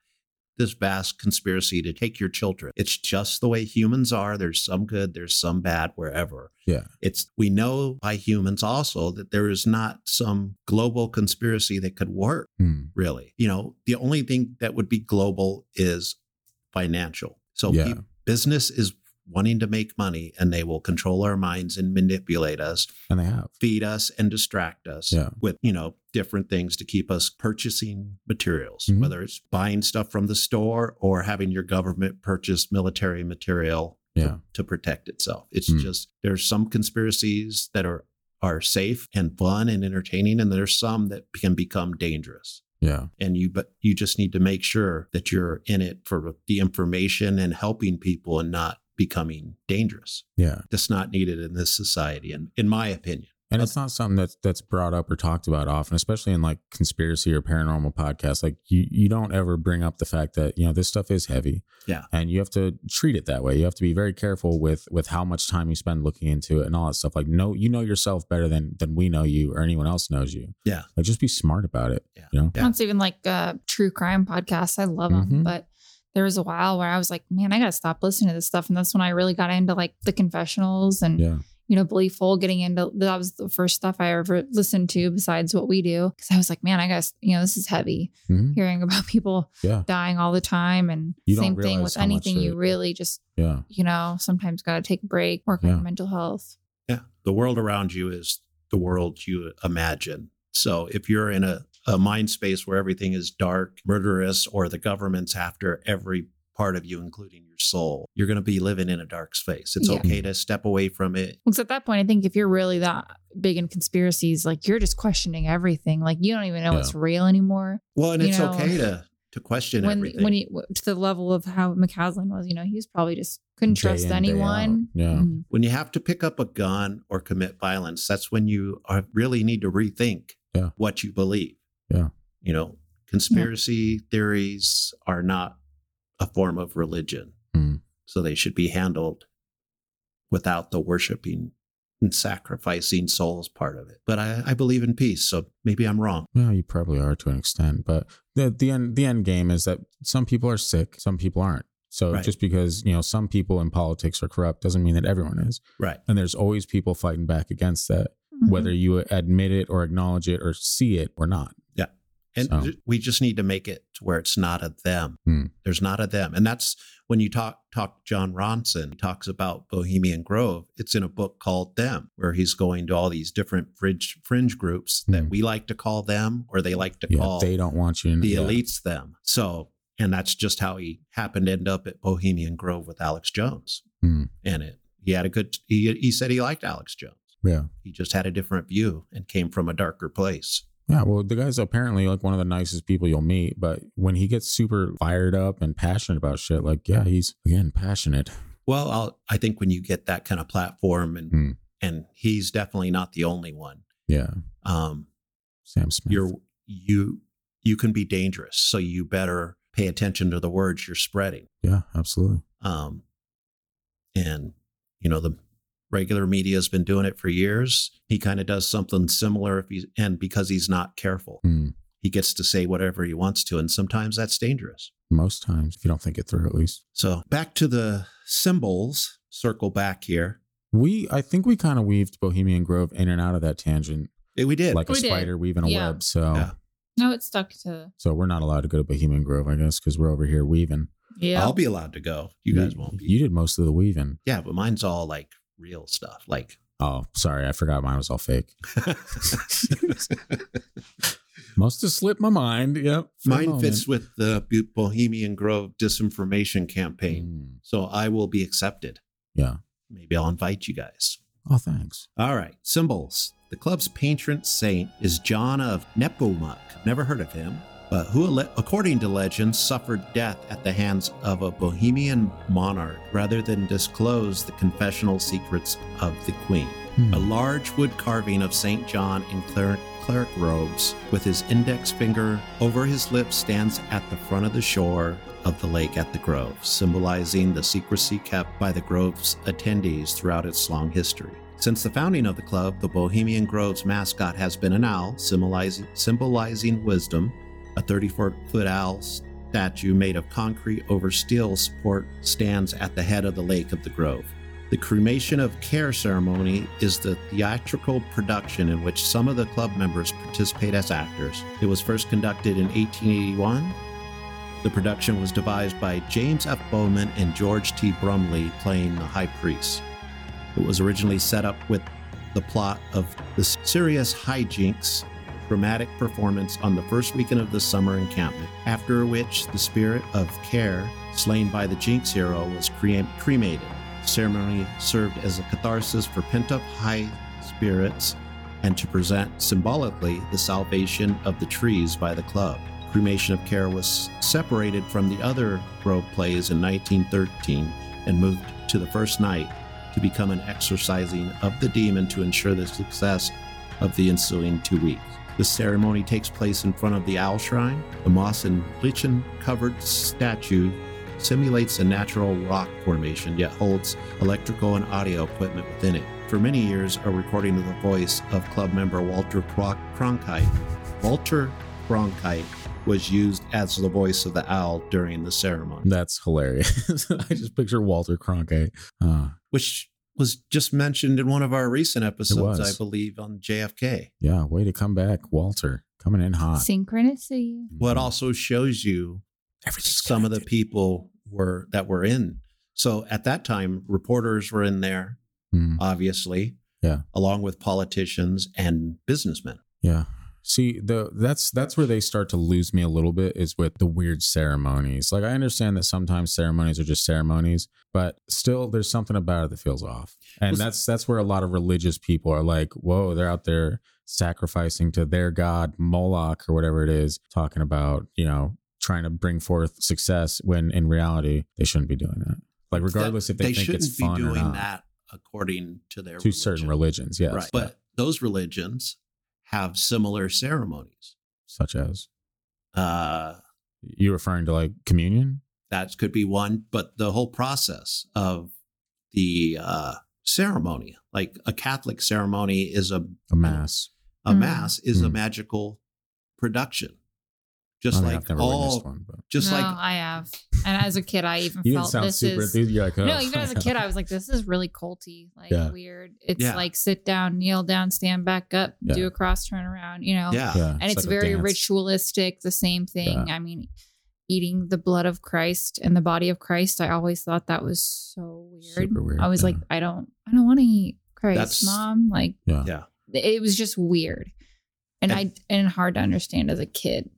this vast conspiracy to take your children it's just the way humans are there's some good there's some bad wherever
Yeah.
it's we know by humans also that there is not some global conspiracy that could work
Hmm.
really you know the only thing that would be global is financial so
Yeah.
peop- business is wanting to make money and they will control our minds and manipulate us
And they have.
feed us and distract us
Yeah.
with you know different things to keep us purchasing materials
Mhm.
whether it's buying stuff from the store or having your government purchase military material to-
Yeah.
to, protect itself it's
Mm.
just there's some conspiracies that are are safe and fun and entertaining and there's some that can become dangerous
Yeah.
and you but you just need to make sure that you're in it for the information and helping people and not becoming dangerous
Yeah.
that's not needed in this society and in my opinion
And it's not something that's that's brought up or talked about often, especially in like conspiracy or paranormal podcasts. Like you you don't ever bring up the fact that, you know, this stuff is heavy.
Yeah.
And you have to treat it that way. You have to be very careful with with how much time you spend looking into it and all that stuff. Like no you know yourself better than than we know you or anyone else knows you.
Yeah.
Like just be smart about it.
Yeah.
You know?
Yeah.
Not even like uh, true crime podcasts. I love them,
Mhm.
but there was a while where I was like, man, I gotta stop listening to this stuff, and that's when I really got into like the confessionals and
Yeah.
You know Beliefful. Getting into that was the first stuff I ever listened to besides what we do because I was like, man, I guess you know this is heavy.
Mhm.
Hearing about people
Yeah.
dying all the time, and
You
same thing with
how much
anything. You really just
Yeah.
you know sometimes got to take a break, work on
Yeah.
your mental health.
Yeah. The world around you is the world you imagine. So if you're in a, a mind space where everything is dark, murderous, or the government's after every part of you, including your soul, you're going to be living in a dark space. It's
Yeah.
okay to step away from it.
Because at that point, I think if you're really that big in conspiracies, like you're just questioning everything. Like you don't even know
Yeah.
it's real anymore.
Well, and
You
it's
know,
okay to to question
when
everything.
when he to the level of how McCaslin was, you know, he was probably just couldn't
Day
trust
in,
anyone.
out. Yeah.
Mhm.
when you have to pick up a gun or commit violence, that's when you are, really need to rethink
Yeah.
what you believe.
Yeah.
You know, conspiracy theories are not a form of religion.
Mm.
So they should be handled without the worshiping and sacrificing souls part of it. But I, I believe in peace, so maybe I'm wrong.
Well, you probably are to an extent, but the the end the end game is that some people are sick, some people aren't. So
Right.
just because you know some people in politics are corrupt doesn't mean that everyone is,
Right.
and there's always people fighting back against that.
Mhm.
whether you admit it or acknowledge it or see it or not.
And
So-
we just need to make it to where it's not a them.
Hmm.
There's not a them. And that's when you talk talk Jon Ronson talks about Bohemian Grove. It's in a book called Them, where he's going to all these different fringe fringe groups that
Hmm.
we like to call them or they like to
Yeah,
call
they don't want you in
the
yeah.
elites them. So and that's just how he happened to end up at Bohemian Grove with Alex Jones.
Hmm.
And it he had a good he he said he liked Alex Jones.
Yeah.
He just had a different view and came from a darker place.
Yeah, well, the guy's apparently like one of the nicest people you'll meet, but when he gets super fired up and passionate about shit, like, yeah, he's again passionate.
Well, I'll, I think when you get that kind of platform, and
Hmm.
and he's definitely not the only one.
Yeah,
Um,
Sam Smith.
you're you you can be dangerous, so you better pay attention to the words you're spreading.
yeah, absolutely.
Um, and you know the regular media has been doing it for years. He kind of does something similar if he's and because he's not careful,
Hmm.
he gets to say whatever he wants to, and sometimes that's dangerous.
Most times, if you don't think it through, at least
So back to the symbols. Circle back here.
we, I think we kind of weaved Bohemian Grove in and out of that tangent,
Eh, We did.
like a
We did.
spider weaving a
Yeah.
web. So,
Yeah.
No, it's stuck to.
so we're not allowed to go to Bohemian Grove, I guess, because we're over here weaving.
Yeah.
I'll be allowed to go. You guys won't be.
You did most of the weaving.
Yeah, but mine's all like real stuff. Like
Oh, sorry, I forgot mine was all fake. Must have slipped my mind. Yep.
mine fits with the Bohemian Grove disinformation campaign.
Mm,
So I will be accepted.
yeah.
Maybe I'll invite you guys.
Oh, thanks.
All right, symbols. The club's patron saint is John of Nepomuk. Never heard of him, but who, according to legend, suffered death at the hands of a Bohemian monarch rather than disclose the confessional secrets of the queen.
Hmm.
A large wood carving of St. John in cleric, cleric robes, with his index finger over his lips, stands at the front of the shore of the lake at the Grove, symbolizing the secrecy kept by the Grove's attendees throughout its long history. Since the founding of the club, the Bohemian Grove's mascot has been an owl, symbolizing, symbolizing wisdom. A 34 foot owl statue made of concrete over steel support stands at the head of the lake of the Grove. The cremation of care ceremony is the theatrical production in which some of the club members participate as actors. It was first conducted in 1881. The production was devised by James F. Bowman and George T. Bromley playing the high priest. It was originally set up with the plot of the serious hijinks dramatic performance on the first weekend of the summer encampment, after which the spirit of care, slain by the Jinks hero, was cre- cremated. The ceremony served as a catharsis for pent up high spirits and to present symbolically the salvation of the trees by the club. Cremation of Care was separated from the other Grove plays in 1913 and moved to the first night to become an exorcising of the demon to ensure the success of the ensuing two weeks. The ceremony takes place in front of the owl shrine. The moss and lichen covered statue simulates a natural rock formation, yet holds electrical and audio equipment within it. For many years, a recording of the voice of club member Walter Cro- Cronkite, Walter Cronkite, was used as the voice of the owl during the ceremony,
That's hilarious. I just picture Walter Cronkite. Uh,
which was just mentioned in one of our recent episodes. I believe, on JFK.
yeah, way to come back, Walter. Coming in hot.
Synchronicity.
What also shows you
Everything's
some of the people were that were in. So at that time, reporters were in there,
Hmm.
obviously,
Yeah.
along with politicians and businessmen.
Yeah. See, the that's that's where they start to lose me a little bit is with the weird ceremonies. Like I understand that sometimes ceremonies are just ceremonies, but still there's something about it that feels off. And that's that's where a lot of religious people are like, "Whoa, they're out there sacrificing to their god Moloch or whatever it is, talking about, you know, trying to bring forth success when in reality they shouldn't be doing that." Like regardless if they, think
shouldn't
it's
be
fun or
doing
not.
that according to their
to certain religions, yes.
right? But those religions have similar ceremonies.
such as
Uh,
you referring to like communion?
that could be one, but the whole process of the uh, ceremony, like a Catholic ceremony, is a
A mass.
a
Mm.
mass is a
Mm.
magical production. Just
I mean,
like
I've never
all,
witnessed one, but
just
no,
like
I have. And as a kid, I even
you
felt
sound
this
super
is.
enthusiastic. You're like,
No,
oh,
even as a kid, I was like, this is really culty, like
Yeah.
weird. It's
Yeah.
like sit down, kneel down, stand back up,
Yeah.
do a cross turn around, you know?
yeah,
yeah,
And it's,
like
very ritualistic, the same thing.
Yeah.
I mean, eating the blood of Christ and the body of Christ, I always thought that was so weird.
Super weird,
I was
yeah.
like, I don't, I don't want to eat Christ,
That's-
mom. Like,
Yeah.
yeah.
it was just weird. And,
And-
I, and hard to understand as a kid.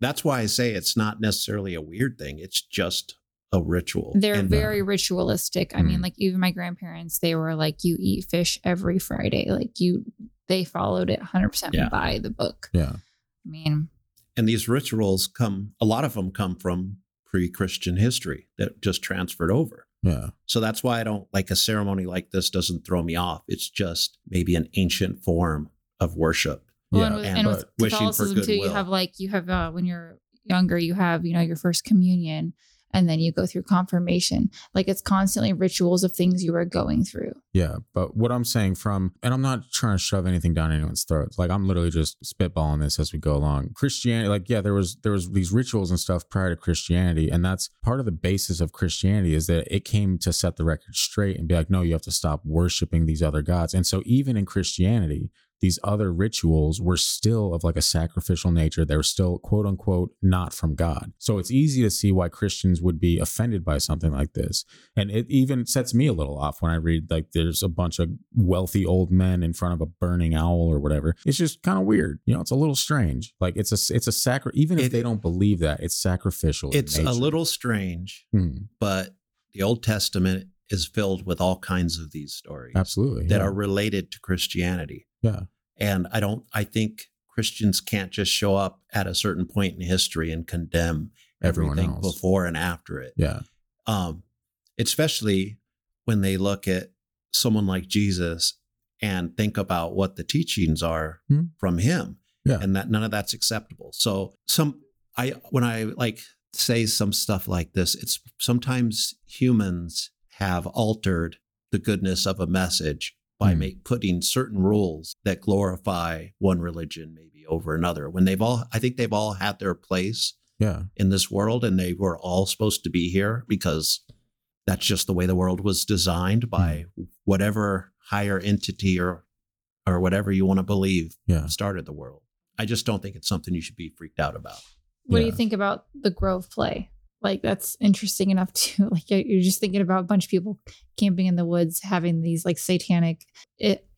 That's why I say it's not necessarily a weird thing. It's just a ritual.
They're
And-
very ritualistic. I mean,
Mhm.
like even my grandparents, they were like, "You eat fish every Friday." Like you, they followed it 100 percent
Yeah.
by the book.
Yeah.
I mean,
and these rituals come. A lot of them come from pre-Christian history that just transferred over.
Yeah.
So that's why I don't like a ceremony like this. Doesn't throw me off. It's just maybe an ancient form of worship.
Well,
yeah.
and with,
and
and with
but wishing for
Catholicism too, you have like you have uh, when you're younger, you have you know your first communion, and then you go through confirmation. Like it's constantly rituals of things you are going through.
Yeah, but what I'm saying from, and I'm not trying to shove anything down anyone's throats. Like I'm literally just spitballing this as we go along. Christianity, like yeah, there was there was these rituals and stuff prior to Christianity, and that's part of the basis of Christianity is that it came to set the record straight and be like, no, you have to stop worshiping these other gods. And so even in Christianity, these other rituals were still of like a sacrificial nature. They were still quote unquote not from God. So it's easy to see why Christians would be offended by something like this. And it even sets me a little off when I read like there's a bunch of wealthy old men in front of a burning owl or whatever. It's just kind of weird. You know, it's a little strange. Like it's a it's a sacri even if
It-
they don't believe that, it's sacrificial.
It's a little strange,
Hmm,
but the Old Testament is filled with all kinds of these stories
absolutely.
that
yeah.
are related to Christianity.
yeah.
And I don't. I think Christians can't just show up at a certain point in history and condemn
Everyone
everything
else.
before and after it.
Yeah.
um, especially when they look at someone like Jesus and think about what the teachings are
Hmm.
from him,
Yeah.
and that none of that's acceptable. So some I when I like say some stuff like this, it's sometimes humans have altered the goodness of a message by
Hmm.
make, putting certain rules that glorify one religion maybe over another when they've all I think they've all had their place
Yeah.
in this world and they were all supposed to be here because that's just the way the world was designed by whatever higher entity or or whatever you want to believe
Yeah.
started the world. I just don't think it's something you should be freaked out about.
What do you think about the Grove play? Like that's interesting enough to like you're just thinking about a bunch of people camping in the woods having these like satanic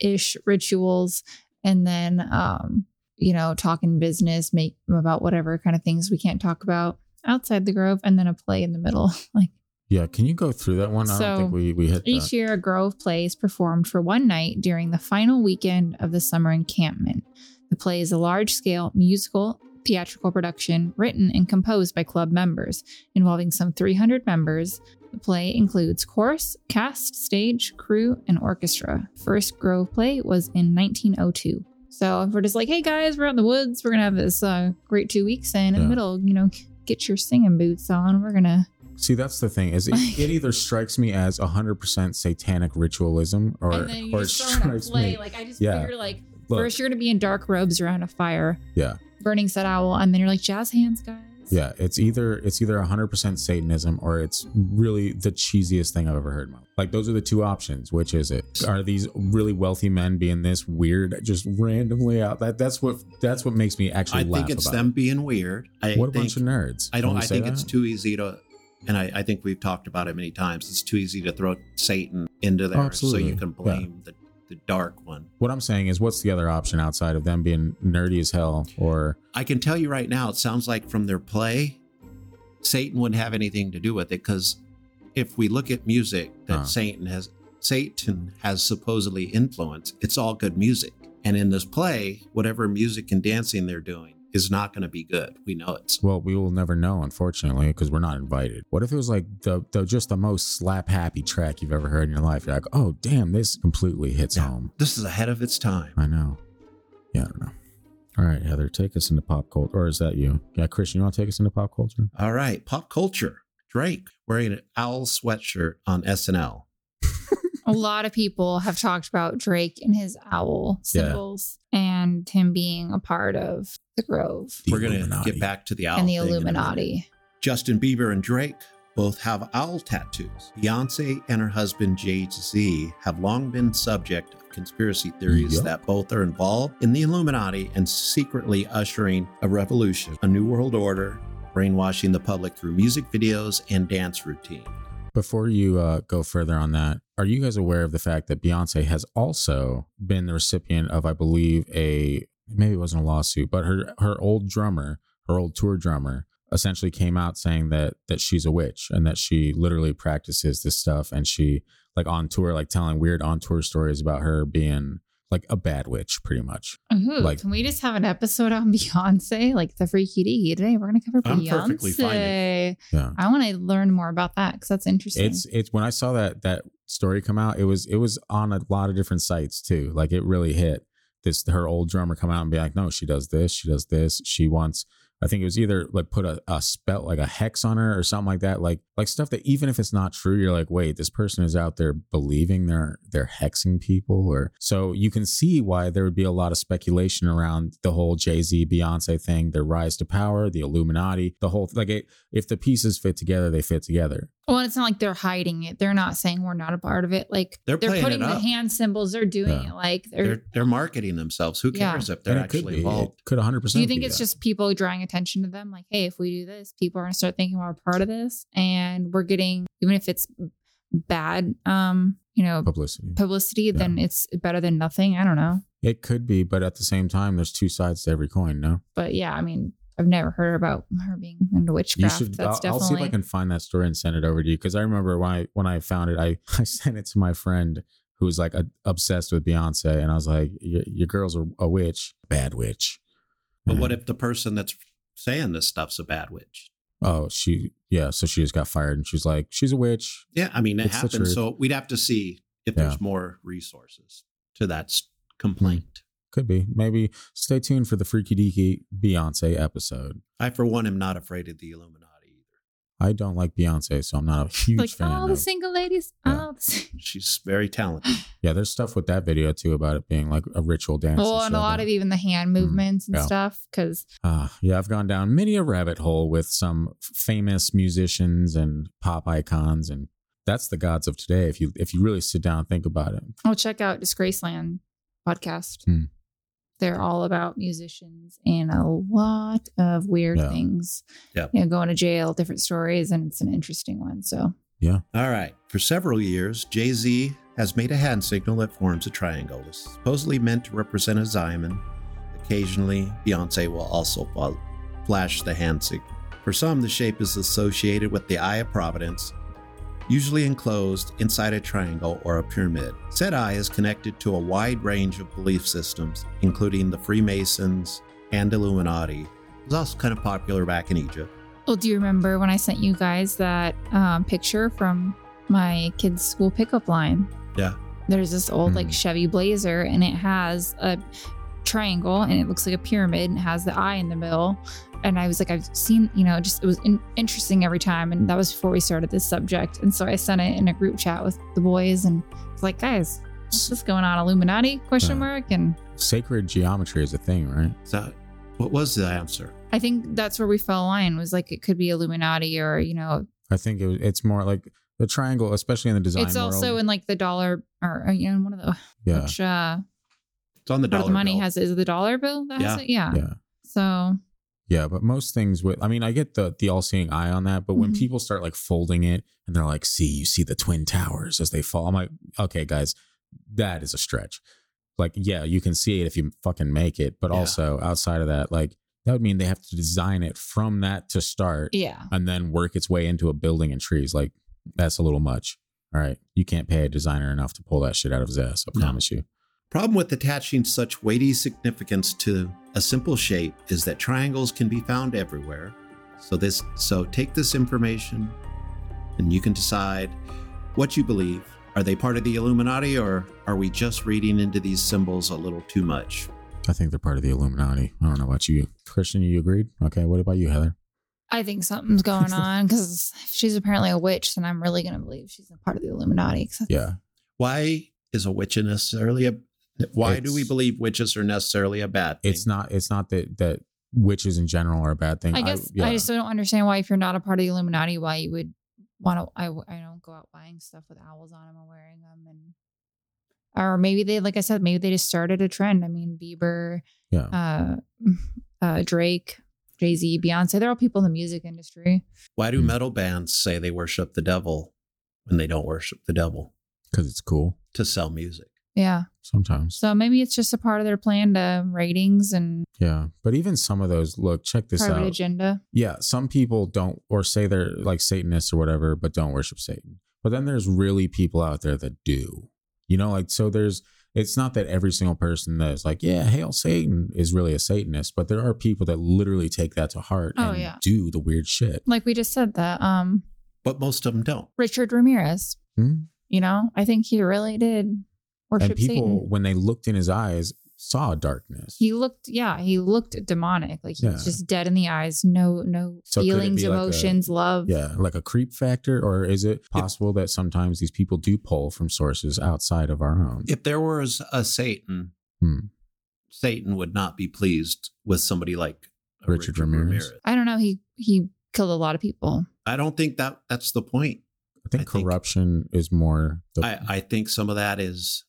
ish rituals and then um you know talking business make about whatever kind of things we can't talk about outside the grove and then a play in the middle like
Yeah. Can you go through that one? I don't
So,
think we, we hit
each
that.
year a grove play is performed for one night during the final weekend of the summer encampment the play is a large scale musical theatrical production written and composed by club members involving some 300 members. The play includes chorus, cast, stage, crew, and orchestra. First Grove play was in 1902. So if we're just like, hey guys, we're out in the woods, we're gonna have this uh, great two weeks, and in
Yeah.
the middle, you know, get your singing boots on. We're gonna
See, that's the thing is it, it either strikes me as 100% satanic ritualism or,
and then you
or it
just throw in
strikes
play.
me.
Like I just
Yeah.
figure, like
Look,
first you're gonna be in dark robes around a fire,
yeah.
Burning said owl, and then you're like jazz hands, guys.
Yeah, it's either it's either 100% Satanism or it's really the cheesiest thing I've ever heard. in my life. Like those are the two options. Which is it? Are these really wealthy men being this weird, just randomly out? That that's what that's what makes me actually
I
laugh
think it's
about
them being weird. I
it. What a
think,
bunch of nerds!
I don't I
say
think it's too easy to and I, I think we've talked about it many times. It's too easy to throw Satan into there so you can
Yeah.
blame the, the dark one.
What I'm saying is, what's the other option outside of them being nerdy as hell? Or
I can tell you right now, it sounds like from their play, Satan wouldn't have anything to do with it because if we look at music that
Huh.
Satan has Satan has supposedly influenced, it's all good music. And in this play, whatever music and dancing they're doing is not going to be good. We know it.
well, we will never know, unfortunately, because we're not invited. What if it was like the, the just the most slap happy track you've ever heard in your life? You're like, oh damn, this completely hits
Yeah.
home.
this is ahead of its time.
I know. Yeah, I don't know. All right, Heather, take us into pop culture. Or is that you? Yeah, Christian, you want to take us into pop culture?
All right, pop culture. Drake wearing an owl sweatshirt on SNL.
A lot of people have talked about Drake and his owl symbols. And and him being a part of the Grove
The
We're going to get back to the owl
and the
thing in a minute.
Illuminati.
Justin Bieber and Drake both have owl tattoos. Beyonce and her husband Jay Z have long been subject of conspiracy theories
Yup.
that both are involved in the Illuminati and secretly ushering a revolution, a new world order, brainwashing the public through music videos and dance routine.
Before you uh, go further on that, are you guys aware of the fact that Beyonce has also been the recipient of, I believe, a maybe it wasn't a lawsuit, but her her old drummer, her old tour drummer, essentially came out saying that that she's a witch and that she literally practices this stuff and she like on tour, like telling weird on tour stories about her being like a bad witch, pretty much.
Ooh,
Like-
can we just have an episode on Beyonce, like the freaky deaky today? We're gonna cover
I'm perfectly fine
Beyonce.
Yeah.
I want to learn more about that because that's interesting.
It's it's when I saw that that story come out, it was it was on a lot of different sites too. Like it really hit this her old drummer come out and be like, no, she does this, she does this, she wants. I think it was either like put a, a spell like a hex on her or something like that. Like like stuff that even if it's not true, you're like, wait, this person is out there believing they're they're hexing people, or so you can see why there would be a lot of speculation around the whole Jay Z Beyonce thing, their rise to power, the Illuminati, the whole like it. If the pieces fit together, they fit together.
Well, it's not like they're hiding it. They're not saying we're not a part of it. Like
They're
they're, putting the
up.
hand symbols. They're doing
Yeah.
it. Like they're.
They're they're marketing themselves. Who
Yeah.
cares if they're
And it could
actually
be.
involved?
It could 100. percent do
you think it's just people drawing attention to them? Like, hey, if we do this, people are gonna start thinking we're a part of this, and we're getting even if it's bad, um, you know,
publicity?
publicity, then it's better than nothing. I don't know.
It could be, but at the same time, there's two sides to every coin. No,
But yeah, I mean, I've never heard about her being into
you
witchcraft.
should.
That's
I'll, I'll see if I can find that story and send it over to you because I remember when I when I found it, I I sent it to my friend who was like a, obsessed with Beyonce, and I was like, "Your, your girl's a, a witch, bad witch."
But what if the person that's saying this stuff's a bad witch?
Oh, she yeah. So she just got fired, and she's like, "She's a witch."
Yeah, I mean, it
It's
happens. So we'd have to see if
Yeah.
there's more resources to that s- complaint. Mm.
Could be. Maybe stay tuned for the Freaky Deaky Beyonce episode.
I, for one, am not afraid of the Illuminati either.
I don't like Beyonce, so I'm not a huge
like
fan.
all the single ladies.
Yeah.
Oh, the sing-
She's very talented.
yeah, there's stuff with that video too about it being like a ritual dance.
well, and a lot of even the hand movements and
Mm-hmm. Yeah.
stuff. Because
Uh, yeah, I've gone down many a rabbit hole with some famous musicians and pop icons, and that's the gods of today. If you if you really sit down and think about it,
I'll check out Disgraceland podcast.
Hmm.
They're all about musicians and a lot of weird
Yeah.
things.
Yep.
You know, going to jail, different stories, and it's an interesting one. So yeah.
All right. For several years, Jay Z has made a hand signal that forms a triangle. It's supposedly meant to represent a diamond. Occasionally, Beyonce will also flash the hand signal. For some, the shape is associated with the Eye of Providence, usually enclosed inside a triangle or a pyramid. Said eye is connected to a wide range of belief systems, including the Freemasons and Illuminati. It was also kind of popular back in Egypt.
Well, do you remember when I sent you guys that um, picture from my kid's school pickup line?
Yeah.
There's this old like
Hmm.
Chevy Blazer, and it has a triangle, and it looks like a pyramid, and has the eye in the middle. And I was like, I've seen, you know, just it was in- interesting every time, and that was before we started this subject. And so I sent it in a group chat with the boys, and it's like, guys, what's this going on? Illuminati? Question
Yeah.
mark? And
sacred geometry is a thing, right?
So, what was the answer?
I think that's where we fell in line was like it could be Illuminati or you know
I think it, it's more like the triangle, especially in the design
it's also
world.
in like the dollar or uh, you know one of the
yeah,
which uh
It's on the
part
dollar
of the money
bill.
has is it the dollar bill that has
Yeah.
it yeah.
yeah.
so
Yeah, but most things with I mean, I get the the all seeing eye on that, but when
Mhm.
people start like folding it and they're like, see, you see the twin towers as they fall. I'm like, okay, guys, that is a stretch. Like, yeah, you can see it if you fucking make it, but
Yeah.
also outside of that, like that would mean they have to design it from that to start
yeah
and then work its way into a building and trees. Like, that's a little much. All right. You can't pay a designer enough to pull that shit out of his ass, I
No.
promise you.
Problem with attaching such weighty significance to a simple shape is that triangles can be found everywhere. So this so take this information and you can decide what you believe. Are they part of the Illuminati or are we just reading into these symbols a little too much?
I think they're part of the Illuminati. I don't know about you. Christian, you agreed? Okay. What about you, Heather?
I think something's going on because if she's apparently a witch then I'm really gonna believe she's a part of the Illuminati.
Yeah.
Why is a witch necessarily a, Why do we believe witches are necessarily a bad thing?
It's not. It's not that that witches in general are a bad thing.
I guess I,
yeah.
just don't understand why, if you're not a part of the Illuminati, why you would want to. I, I don't go out buying stuff with owls on them and wearing them, and or maybe they, like I said, maybe they just started a trend. I mean, Bieber,
yeah.
uh, uh, Drake, Jay Z, Beyonce, they're all people in the music industry.
Why do
Hmm.
metal bands say they worship the devil when they don't worship the devil
Because it's cool
to sell music?
Yeah.
sometimes.
So maybe it's just a part of their plan to ratings and
yeah, but even some of those. Look, check this
private
out.
agenda.
Yeah, some people don't or say they're like Satanists or whatever, but don't worship Satan. But then there's really people out there that do. You know, like so there's it's not that every single person that is like, yeah, hail Satan is really a Satanist, but there are people that literally take that to heart
Oh,
and
yeah.
do the weird shit.
Like we just said that. Um,
But most of them don't.
Richard Ramirez.
Hmm?
You know, I think he really did worship
And people,
Satan.
when they looked in his eyes, saw darkness.
He looked, yeah, he looked demonic. Like he was
Yeah.
just dead in the eyes. No, no
So
feelings,
be like a-
emotions, love.
yeah, like a creep factor, or is it possible that sometimes these people do pull from sources outside of our own?
If there was a Satan,
Hmm.
Satan would not be pleased with somebody like a
Richard Ramirez.
I don't know. He he killed a lot of people.
I don't think that that's the point.
I think
I think-
corruption is more. The,
I, I think some of that is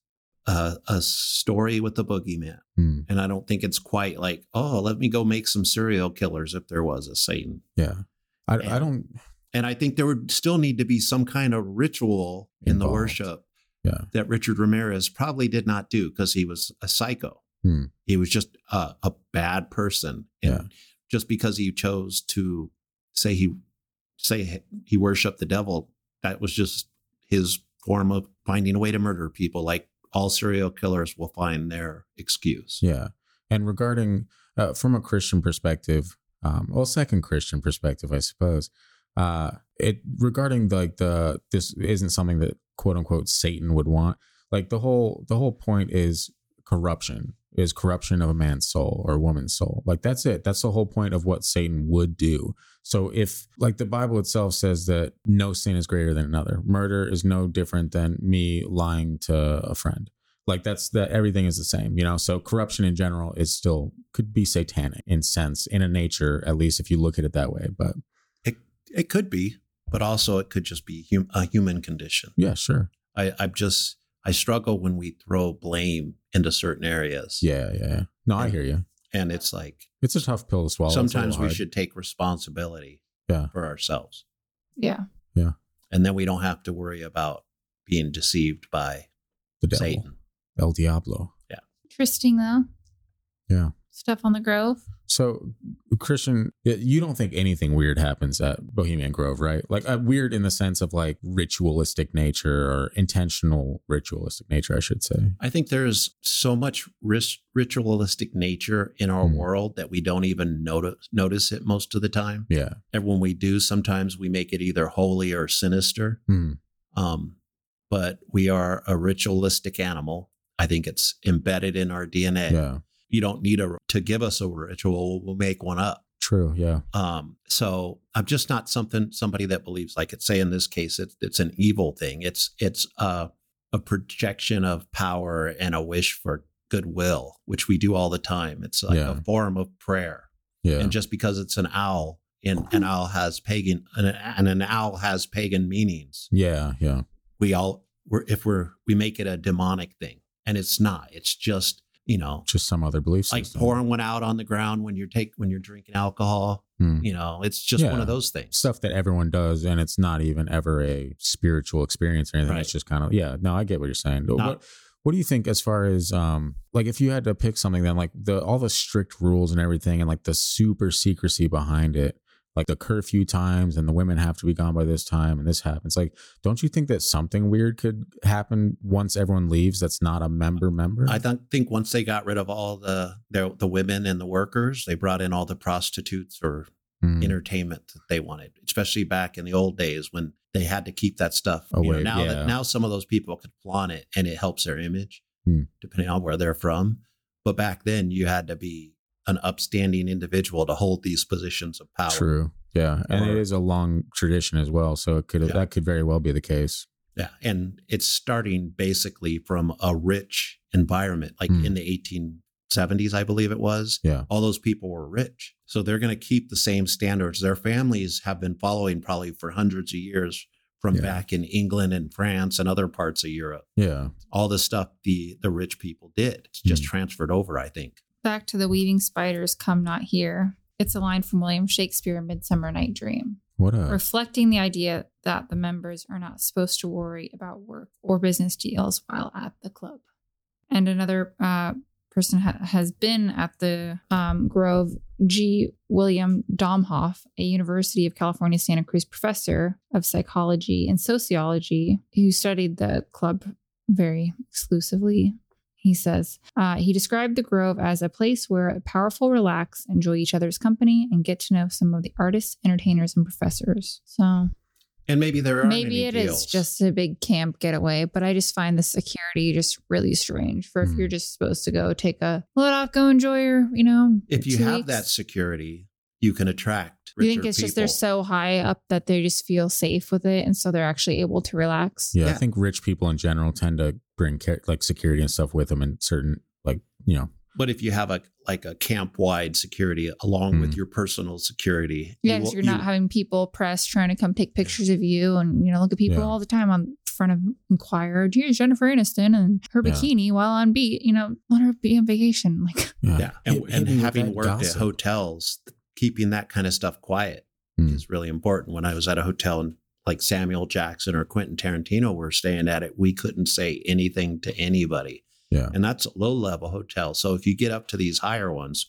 uh, a story with the boogeyman.
Hmm.
And I don't think it's quite like, oh, let me go make some serial killers if there was a Satan.
Yeah. I, I don't.
And I think there would still need to be some kind of ritual in the worship
Yeah.
that Richard Ramirez probably did not do because he was a psycho.
Hmm.
He was just a, a bad person. And
Yeah.
just because he chose to say he say he worshiped the devil, that was just his form of finding a way to murder people. Like all serial killers will find their excuse.
Yeah. And regarding, uh, from a Christian perspective, um, well, second Christian perspective, I suppose, uh, it regarding like the this isn't something that quote unquote Satan would want. Like the whole the whole point is corruption is corruption of a man's soul or a woman's soul. Like that's it. That's the whole point of what Satan would do. So if like the Bible itself says that no sin is greater than another, murder is no different than me lying to a friend. Like that's that everything is the same, you know. So corruption in general is still could be satanic in sense, in a nature, at least if you look at it that way. But
It it could be, but also it could just be hum- a human condition.
yeah, sure.
I, I'm just, I struggle when we throw blame into certain areas.
Yeah, yeah. yeah. No, I hear you.
And it's like,
It's a tough pill to swallow.
Sometimes we should take responsibility
Yeah.
for ourselves.
Yeah. Yeah.
And then we don't have to worry about being deceived by
the devil,
Satan.
El Diablo. Yeah.
Interesting though.
Yeah.
Stuff on the Grove.
So, Christian, you don't think anything weird happens at Bohemian Grove, right? Like uh, weird in the sense of like ritualistic nature or intentional ritualistic nature, I should say.
I think there's so much ris- ritualistic nature in our
Mhm.
world that we don't even notice notice it most of the time.
Yeah.
And when we do, sometimes we make it either holy or sinister.
Hmm.
Um, but we are a ritualistic animal. I think it's embedded in our DNA.
Yeah.
You don't need a to give us a ritual. We'll make one up.
True. Yeah.
Um, so I'm just not something somebody that believes like it's say in this case it's it's an evil thing. It's it's a a projection of power and a wish for goodwill, which we do all the time. It's like
Yeah.
a form of prayer.
Yeah.
And just because it's an owl, and an owl has pagan and an owl has pagan meanings,
yeah. Yeah.
we all we're if we're we make it a demonic thing, and it's not. It's just you know
Just some other belief
like
system.
pouring one out on the ground when you're take when you're drinking alcohol.
Hmm.
You know, it's just one of those things.
Stuff that everyone does, and it's not even ever a spiritual experience or anything. It's just kind of yeah. No, I get what you're saying.
Not-
what What do you think as far as um like if you had to pick something then like the all the strict rules and everything and like the super secrecy behind it, like the curfew times and the women have to be gone by this time and this happens. Like, don't you think that something weird could happen once everyone leaves that's not a member member?
I th- think once they got rid of all the, the the women and the workers, they brought in all the prostitutes or
Hmm.
entertainment that they wanted, especially back in the old days when they had to keep that stuff. You know, now
yeah.
that now some of those people could flaunt it and it helps their image,
Hmm.
depending on where they're from. But back then, you had to be an upstanding individual to hold these positions of power.
True. Yeah, and it
Or-
is a long tradition as well, so it could
Yeah.
that could very well be the case.
Yeah, and it's starting basically from a rich environment, like
Hmm.
in the 1870s, I believe it was.
Yeah.
All those people were rich. So they're going to keep the same standards. Their families have been following probably for hundreds of years from
Yeah.
back in England and France and other parts of Europe.
Yeah.
All the stuff the the rich people did. It's just
Hmm.
transferred over, I think.
Back to the weaving spiders come not here. It's a line from William Shakespeare in Midsummer Night Dream,
What a
reflecting the idea that the members are not supposed to worry about work or business deals while at the club. And another uh, person ha- has been at the um, Grove, G. William Domhoff, a University of California Santa Cruz professor of psychology and sociology, who studied the club very exclusively. He says uh, he described the Grove as a place where powerful relax, enjoy each other's company, and get to know some of the artists, entertainers, and professors. So
And maybe there are
maybe it is just a big camp getaway, but I just find the security just really strange. For if
Hmm.
you're just supposed to go take a load off, go enjoy your, you know,
if you have
weeks.
that security, you can attract
You think it's just they're so high up that they just feel safe with it, and so they're actually able to relax.
yeah, I think rich people in general tend to bring care, like security and stuff with them and certain like, you know,
But if you have a like a camp wide security along
Hmm.
with your personal security,
Yeah,
you will,
you're not
you-
having people press trying to come take pictures of you, and you know, look at people
Yeah.
all the time on front of Enquirer. Here's Jennifer Aniston and her
Yeah.
bikini while on beat. You know, let her be on vacation. Like,
yeah.
yeah, and,
Hit- hit
and having worked
gossip.
at hotels, keeping that kind of stuff quiet
Hmm.
is really important. When I was at a hotel and like Samuel Jackson or Quentin Tarantino were staying at it, we couldn't say anything to anybody.
Yeah.
And that's a low level hotel. So if you get up to these higher ones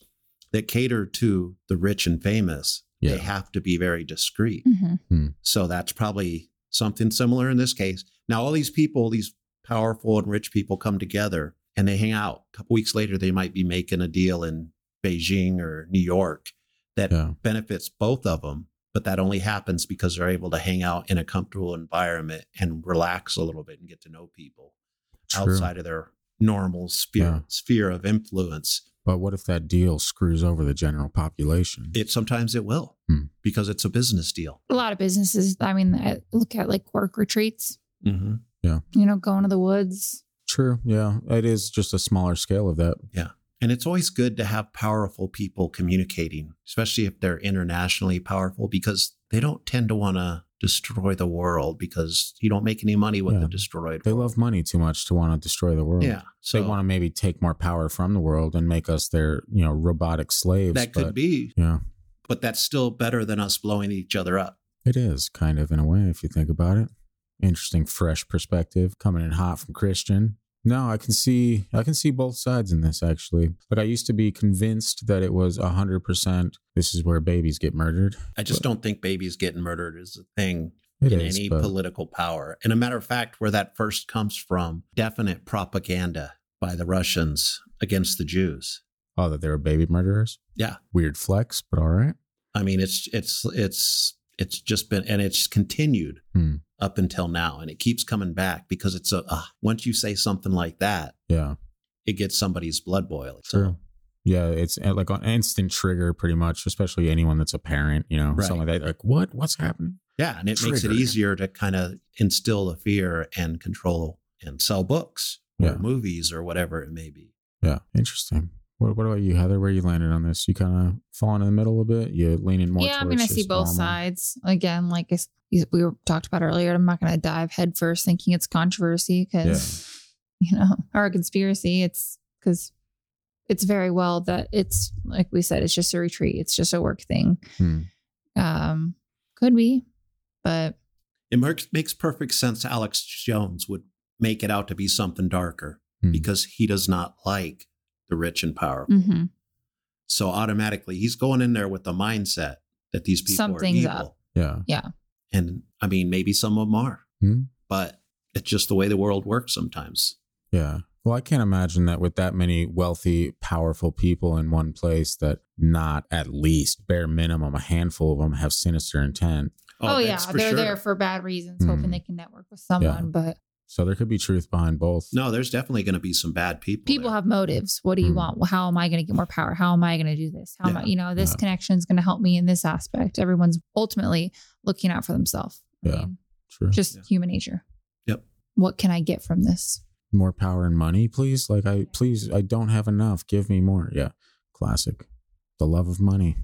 that cater to the rich and famous,
Yeah.
they have to be very discreet.
mhm.
So that's probably something similar in this case. Now, all these people, these powerful and rich people come together and they hang out. A couple weeks later, they might be making a deal in Beijing or New York that
Yeah.
benefits both of them. But that only happens because they're able to hang out in a comfortable environment and relax a little bit and get to know people
True.
outside of their normal sphere,
Yeah.
sphere of influence.
But what if that deal screws over the general population?
It sometimes it will
Hmm.
because it's a business deal.
a lot of businesses. I mean, I look at like work retreats.
Mm-hmm.
You know, going to the woods.
True. Yeah. It is just a smaller scale of that.
And it's always good to have powerful people communicating, especially if they're internationally powerful, because they don't tend to want to destroy the world because you don't make any money with
Yeah.
the destroyed
They
world.
love money too much to want to destroy the world.
Yeah.
So they want to maybe take more power from the world and make us their, you know, robotic slaves.
that could be,
Yeah.
but that's still better than us blowing each other up.
It is kind of in a way, if you think about it. Interesting, fresh perspective coming in hot from Christian. No, I can see, I can see both sides in this actually. Like I used to be convinced that it was a hundred percent. This is where babies get murdered.
I just
But-
don't think babies getting murdered is a thing
It
in
is,
any
but-
political power. And a matter of fact, where that first comes from, definite propaganda by the Russians against the Jews.
Oh, that they were baby murderers.
Yeah.
Weird flex, but all right.
I mean, it's it's it's it's just been and it's continued
Hmm.
Up until now, and it keeps coming back because it's a uh, once you say something like that,
Yeah,
it gets somebody's blood boiling. So,
true. Yeah, it's uh, like an instant trigger, pretty much. Especially anyone that's a parent, you know,
Right.
something like that. Like, what? What's happening?
yeah, and it makes it easier to kind of instill the fear and control and sell books or
Yeah.
movies or whatever it may be.
Yeah, interesting. What, what about you, Heather? Where you landed on this? You kind of falling in the middle a bit. You leaning more.
yeah, I mean, I see both
normal?
sides. Again, like I s- we were talked about earlier, I'm not going to dive headfirst thinking it's controversy because, you know, or a conspiracy. It's because it's very well that it's, like we said, it's just a retreat. It's just a work thing.
Hmm.
Um, could be, but
It makes makes perfect sense. Alex Jones would make it out to be something darker
Hmm.
because he does not like the rich and powerful.
mhm.
So automatically, he's going in there with the mindset that these people
Something's
are evil.
up.
Yeah.
And I mean, maybe some of them are,
Hmm.
but it's just the way the world works sometimes.
Yeah. Well, I can't imagine that with that many wealthy, powerful people in one place, that not at least bare minimum a handful of them have sinister intent.
Oh, yeah, they're
sure.
there for bad reasons,
Hmm.
hoping they can network with someone. But
So there could be truth behind both.
No, there's definitely going to be some bad people.
people
there.
have motives. What do you
Hmm.
want? Well, how am I going to get more power? How am I going to do this? How am I, you know, this
Yeah.
connection is going to help me in this aspect. Everyone's ultimately looking out for themselves. I
Yeah.
mean,
True.
just
Yeah.
human nature.
Yep.
What can I get from this?
More power and money, please. Like I please, I don't have enough. Give me more. Yeah. Classic. The love of money.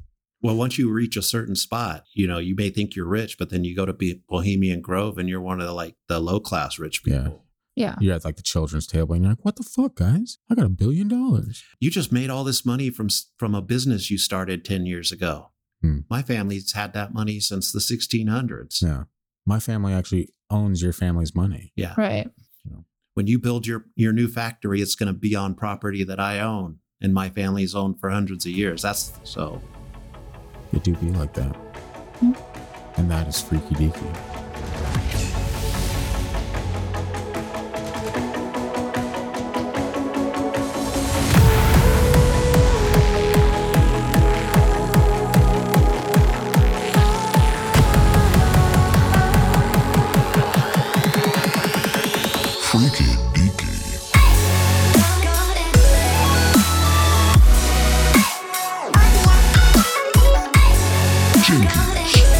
Well, once you reach a certain spot, you know, you may think you're rich, but then you go to be Bohemian Grove and you're one of the like the low class rich people.
Yeah.
Yeah.
You're at like the children's table and you're like, what the fuck, guys? I got a billion dollars.
You just made all this money from from a business you started 10 years ago.
Hmm.
My family's had that money since the 1600s.
Yeah. My family actually owns your family's money.
Yeah.
Right.
When you build your your new factory, it's going to be on property that I own and my family's owned for hundreds of years. That's so
It do be like that.
Hmm.
And that is freaky deaky. King.